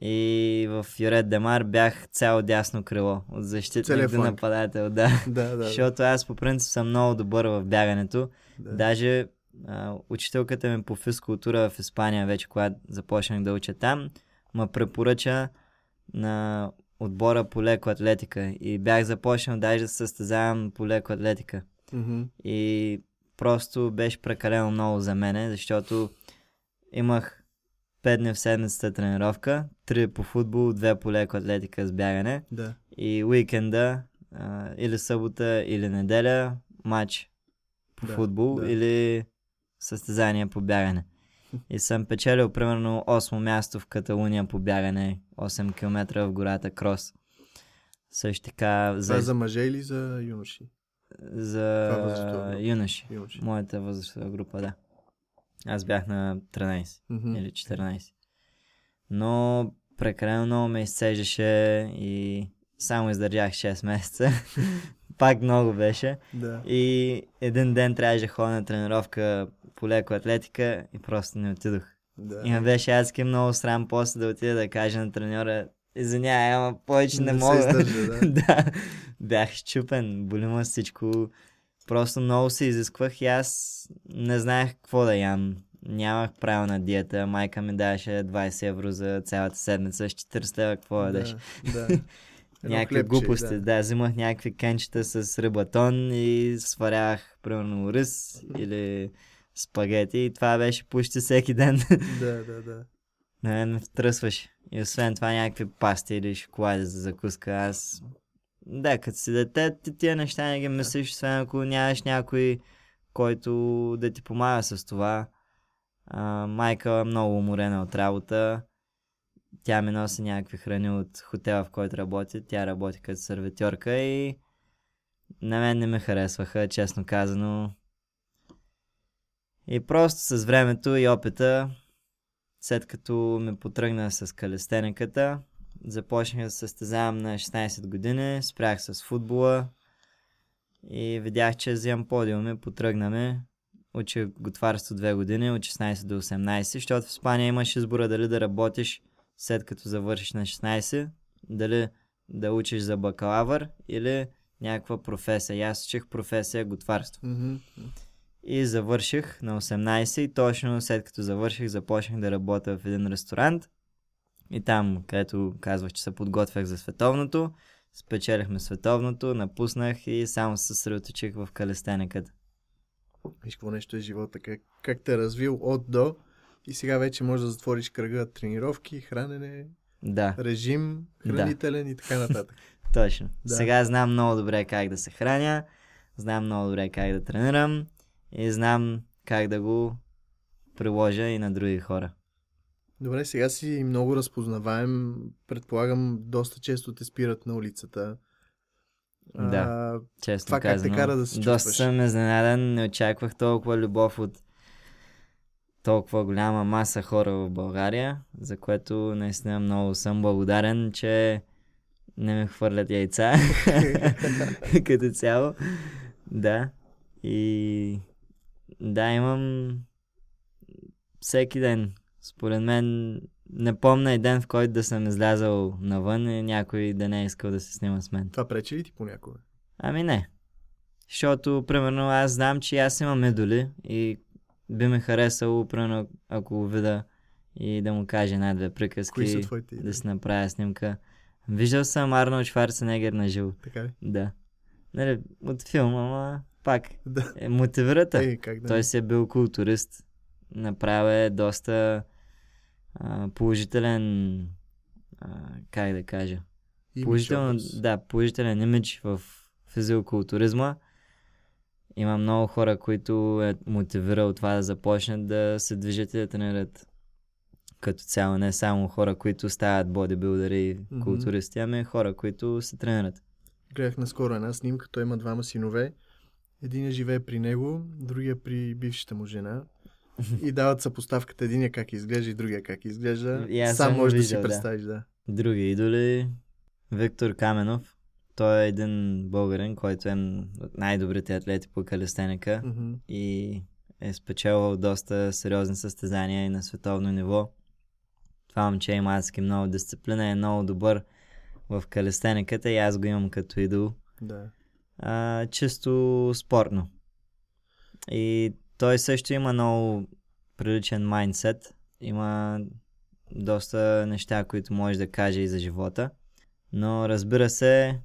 И в Юрет Демар бях цяло дясно крило. От защитник до нападател, да. Да, да. Защото аз по принцип съм много добър в бягането. да. Даже а, учителката ми по физкултура в Испания, вече когато започнах да уча там, ме препоръча на отбора по леко атлетика. И бях започнал даже да състезавам по леко атлетика. Мгм. И просто беше прекалено много за мене, защото имах 5 дни в седмицата тренировка, 3 по футбол, 2 по леко атлетика с бягане Да. и уикенда а, или събота или неделя матч по Да, футбол да. или състезание по бягане. И съм печелил примерно 8 място в Каталуния по бягане, 8 км в гората Крос. Също така Това за, е за мъже или за юноши? За това възрастова група? юноши. Юноши. Моята възрастова група, да. Аз бях на 13 Мгм. или 14. Но прекалено много ме изцеждаше и само издържах 6 месеца. Пак много беше. Да. И един ден трябваше да ходя на тренировка по леко атлетика и просто не отидох. Да. И ме беше адски много срам после да отида да кажа на треньора Извинявай, ама повече не, Не мога. издържа, да. да. Бях щупен, боли ме всичко. Просто много се изисквах и аз не знаех какво да ям. Нямах правилна диета. Майка ми даваше 20 евро за цялата седмица, с 40 лева какво. Да. да. Едно Някакви хлебче, глупости. Да. Да. да, взимах някакви кенчета с рибатон и сварях, примерно, рис или спагети и това беше почти всеки ден. да, да, да. Мен ме втръсваше. И освен това някакви пасти или шоколади за закуска. Аз... Да, като си дете, ти тия неща не ги мислиш, освен ако нямаш някой, който да ти помага с това. А, майка е много уморена от работа. Тя ми носи някакви храни от хотела, в който работи. Тя работи като сервитьорка и на мен не ме харесваха, честно казано. И просто с времето и опита след като ме потръгна с калестениката, започнах да състезавам на 16 години, спрях с футбола и видях, че взимам подиуми, потръгнаме. Учих готварство две години, от 16 до 18, защото в Испания имаш избора дали да работиш след като завършиш на 16, дали да учиш за бакалавър или някаква професия. И аз учих професия готварство. Мгм. И завърших на 18 и точно след като завърших започнах да работя в един ресторант. И там, където казвах, че се подготвях за световното, спечелихме световното, напуснах и само се съсредоточих в калестениката. Виж какво нещо е живота, как, как те е развил от до и сега вече можеш да затвориш кръга тренировки, хранене, Да, режим, Да. хранителен и така нататък. точно. Да. Сега знам много добре как да се храня, знам много добре как да тренирам и знам как да го приложа и на други хора. Добре, сега си много разпознаваем. Предполагам, доста често те спират на улицата. Да. А, Честно Това как те казано. кара да се Доста чувстваш? съм изненадан, не очаквах толкова любов от толкова голяма маса хора в България, за което наистина много съм благодарен, че не ме хвърлят яйца като цяло. Да. И да, имам всеки ден. Според мен не помня и ден, в който да съм излязал навън и някой да не е искал да се снима с мен. Това пречи ли ти понякога? Ами не. Защото, примерно, аз знам, че аз имам идоли и би ме харесало, примерно, ако го видя и да му кажа една-две приказки, Кои са твоите идеи? да си направя снимка. Виждал съм Арнолд Шварценегер на живо. Така ли? Да. Нали, от филма, ама пак. Да. Е, мотивирата. Ей, как да Той си е бил културист. Направил е доста а, положителен, а, как да кажа, Имидж образ. да, положителен имидж в физиокултуризма. Има много хора, които е мотивирал това да започнат да се движат и да тренират. Като цяло, не само хора, които стават бодибилдери и културисти, ами хора, които се тренират. Гледах наскоро една снимка, той има двама синове. Единия живее при него, другия при бившата му жена. И дават съпоставката единия как изглежда и другия как изглежда. Аз Сам можеш да си да. представиш, да. Други идоли, Виктор Каменов. Той е един българин, който е от най-добрите атлети по калистеника. Мгм. и е спечелвал доста сериозни състезания и на световно ниво. Това момче има адски много дисциплина, е много добър в калистениката и аз го имам като идол. Да. А, чисто спортно. И той също има много приличен майндсет. Има доста неща, които може да каже и за живота. Но разбира се,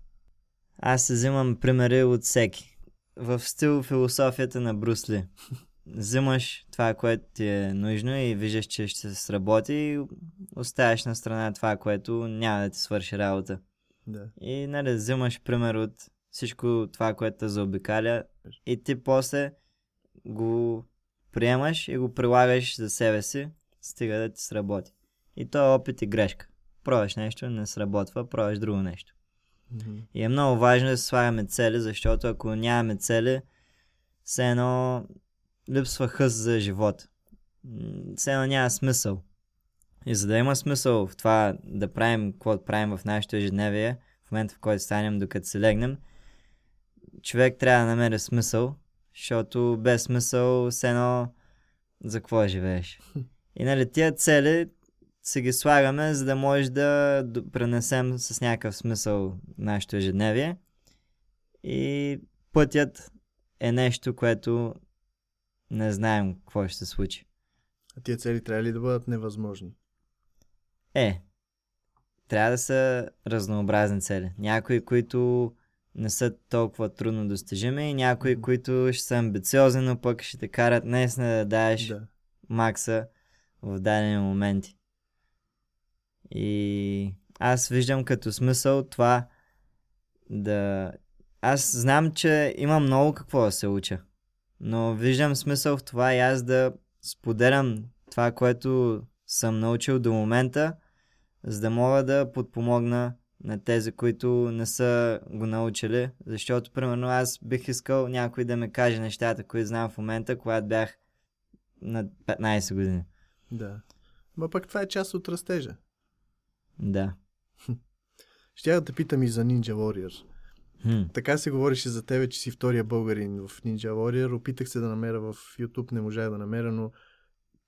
аз се взимам примери от всеки. В стил философията на Брусли. Взимаш това, което ти е нужно и виждаш, че ще се сработи и оставяш на страна това, което няма да ти свърши работа. Да. И нали, взимаш пример от всичко това, което те заобикаля и ти после го приемаш и го прилагаш за себе си, стига да ти сработи. И то е опит и грешка. Пробваш нещо, не сработва, пробваш друго нещо. Мгм. И е много важно да слагаме цели, защото ако нямаме цели, все едно липсва хъс за живота. М, Все едно няма смисъл. И за да има смисъл в това да правим какво правим в нашето ежедневие, в момента в който станем докато се легнем, човек трябва да намери смисъл, защото без смисъл все едно за какво живееш. И нали тия цели си ги слагаме, за да може да пренесем с някакъв смисъл нашето ежедневие. И пътят е нещо, което не знаем какво ще се случи. А тия цели трябва ли да бъдат невъзможни? Е, трябва да са разнообразни цели. Някои, които не са толкова трудно достижими и някои, които ще са амбициозни, но пък ще те карат наистина да даваш Да. макса в дадени моменти. И аз виждам като смисъл това да... Аз знам, че има много какво да се уча. Но виждам смисъл в това и аз да споделям това, което съм научил до момента, за да мога да подпомогна на тези, които не са го научили. Защото, примерно, аз бих искал някой да ме каже нещата, които знам в момента, когато бях на 15 години. Да. Ма пък това е част от растежа. Да. Ще да те питам и за Ninja Warrior. Хм. Така се говореше за тебе, че си втория българин в Ninja Warrior. Опитах се да намеря в YouTube, не можах да намеря, но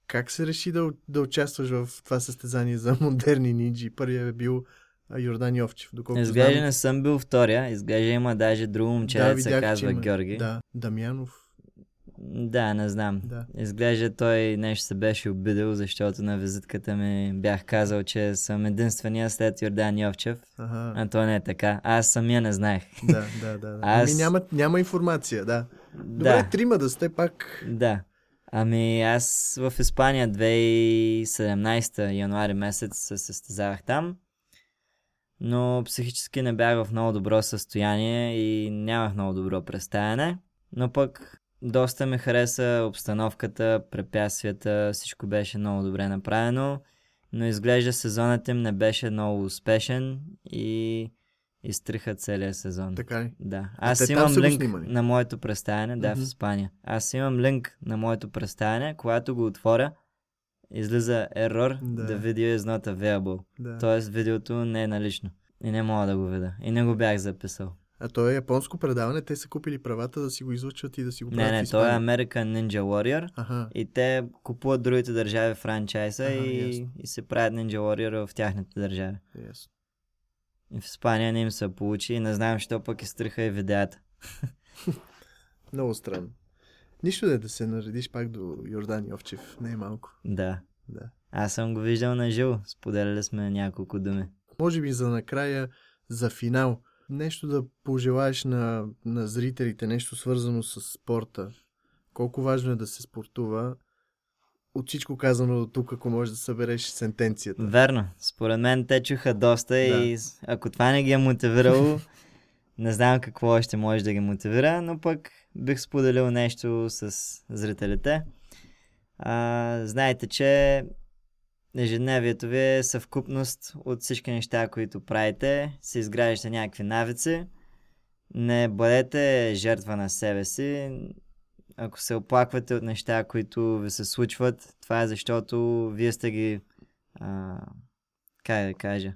как се реши да, да участваш в това състезание за модерни нинджи? Първият е бил Йордан Йовчев, доколкото Изглежда знам. не съм бил втория. Изглежда има даже друго момче, да, се видях, казва има. Георги. Да, Дамянов. да, не знам. Да. Изглежда той нещо се беше обидел, защото на визитката ми бях казал, че съм единствения след Йордан Йовчев. Ага. А то не е така. Аз самия не знаех. Да, да, да. да. Аз- Ами няма, няма информация, да. Добре, да, трима да сте пак. да. Ами аз в Испания 2017 януари месец се състезавах там, но психически не бях в много добро състояние и нямах много добро представяне, но пък доста ми хареса обстановката, препятствията, всичко беше много добре направено, но изглежда сезонът им не беше много успешен и изтриха целия сезон. Така ли? Да. А Аз те имам линк снимали? на моето представяне, да, Мгм. в Испания. Аз имам линк на моето представяне, когато го отворя, излиза ерор, Да. the video is not available. Да. Тоест видеото не е налично. И не мога да го видя. И не го бях записал. А то е японско предаване, те са купили правата да си го излучват и да си го правят Не, не, той е. American Ninja Warrior. Аха. И те купуват другите държави франчайза Ага, и, ясно. и се правят Ninja Warrior в тяхните държави. Ясно. И в Испания не им се получи и не знам, защо пък изтриха и видеята. Много странно. Нищо да е да се наредиш пак до Йордан Йовчев. Не е малко. Да. Да. Аз съм го виждал на живо. Споделяли сме няколко думи. Може би за накрая, за финал, нещо да пожелаеш на, на зрителите, нещо свързано с спорта. Колко важно е да се спортува. От всичко казано до тук, ако можеш да събереш сентенцията. Верно. Според мен те чуха доста Да. и ако това не ги е мотивирало, не знам какво още може да ги мотивира, но пък бих споделил нещо с зрителите. А, знаете, че ежедневието ви е съвкупност от всички неща, които правите, се изграждате някакви навици. Не бъдете жертва на себе си. Ако се оплаквате от неща, които ви се случват, това е защото вие сте ги а, как да кажа?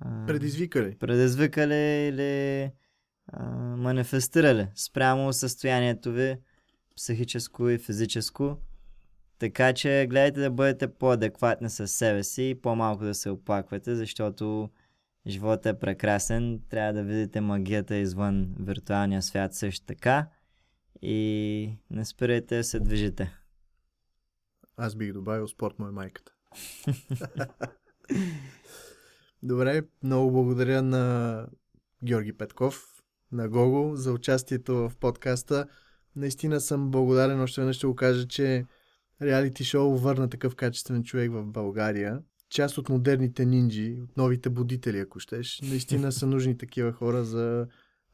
А, Предизвикали. предизвикали или а, манифестирали спрямо състоянието ви психическо и физическо. Така че гледайте да бъдете по-адекватни с себе си и по-малко да се оплаквате, защото животът е прекрасен. Трябва да видите магията извън виртуалния свят също така. И не спирайте да се движите. Аз бих добавил спорт му е майката. Добре, много благодаря на Георги Петков, на Гого за участието в подкаста. Наистина съм благодарен, още веднъж ще го кажа, че реалити шоу върна такъв качествен човек в България. Част от модерните нинджи, от новите будители, ако щеш. Наистина са нужни такива хора за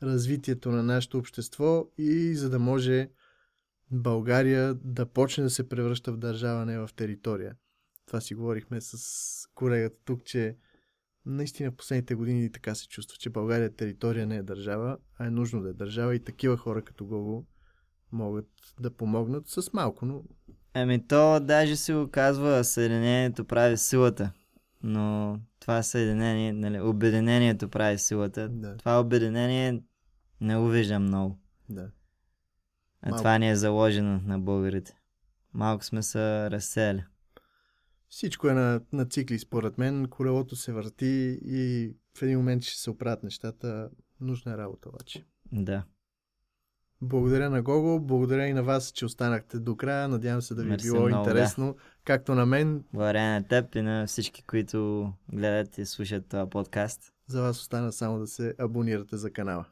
развитието на нашето общество и за да може България да почне да се превръща в държава, не в територия. Това си говорихме с колегата тук, че наистина последните години така се чувства, че България е територия, не е държава, а е нужно да е държава и такива хора като Гого могат да помогнат с малко, но Еми то даже се го казва Съединението прави силата. Но това съединение, нали, обединението прави силата. да, Това обединение не го виждам много. да. А Малко. това ни е заложено на българите. Малко сме се разсели. Всичко е на, на цикли, според мен. Колелото се върти и в един момент ще се оправят нещата. Нужна е работа обаче. Да. Благодаря на Гого, благодаря и на вас, че останахте до края. Надявам се да ви Мерси е било много, интересно, както на мен. Благодаря на теб и на всички, които гледат и слушат това подкаст. За вас остана само да се абонирате за канала.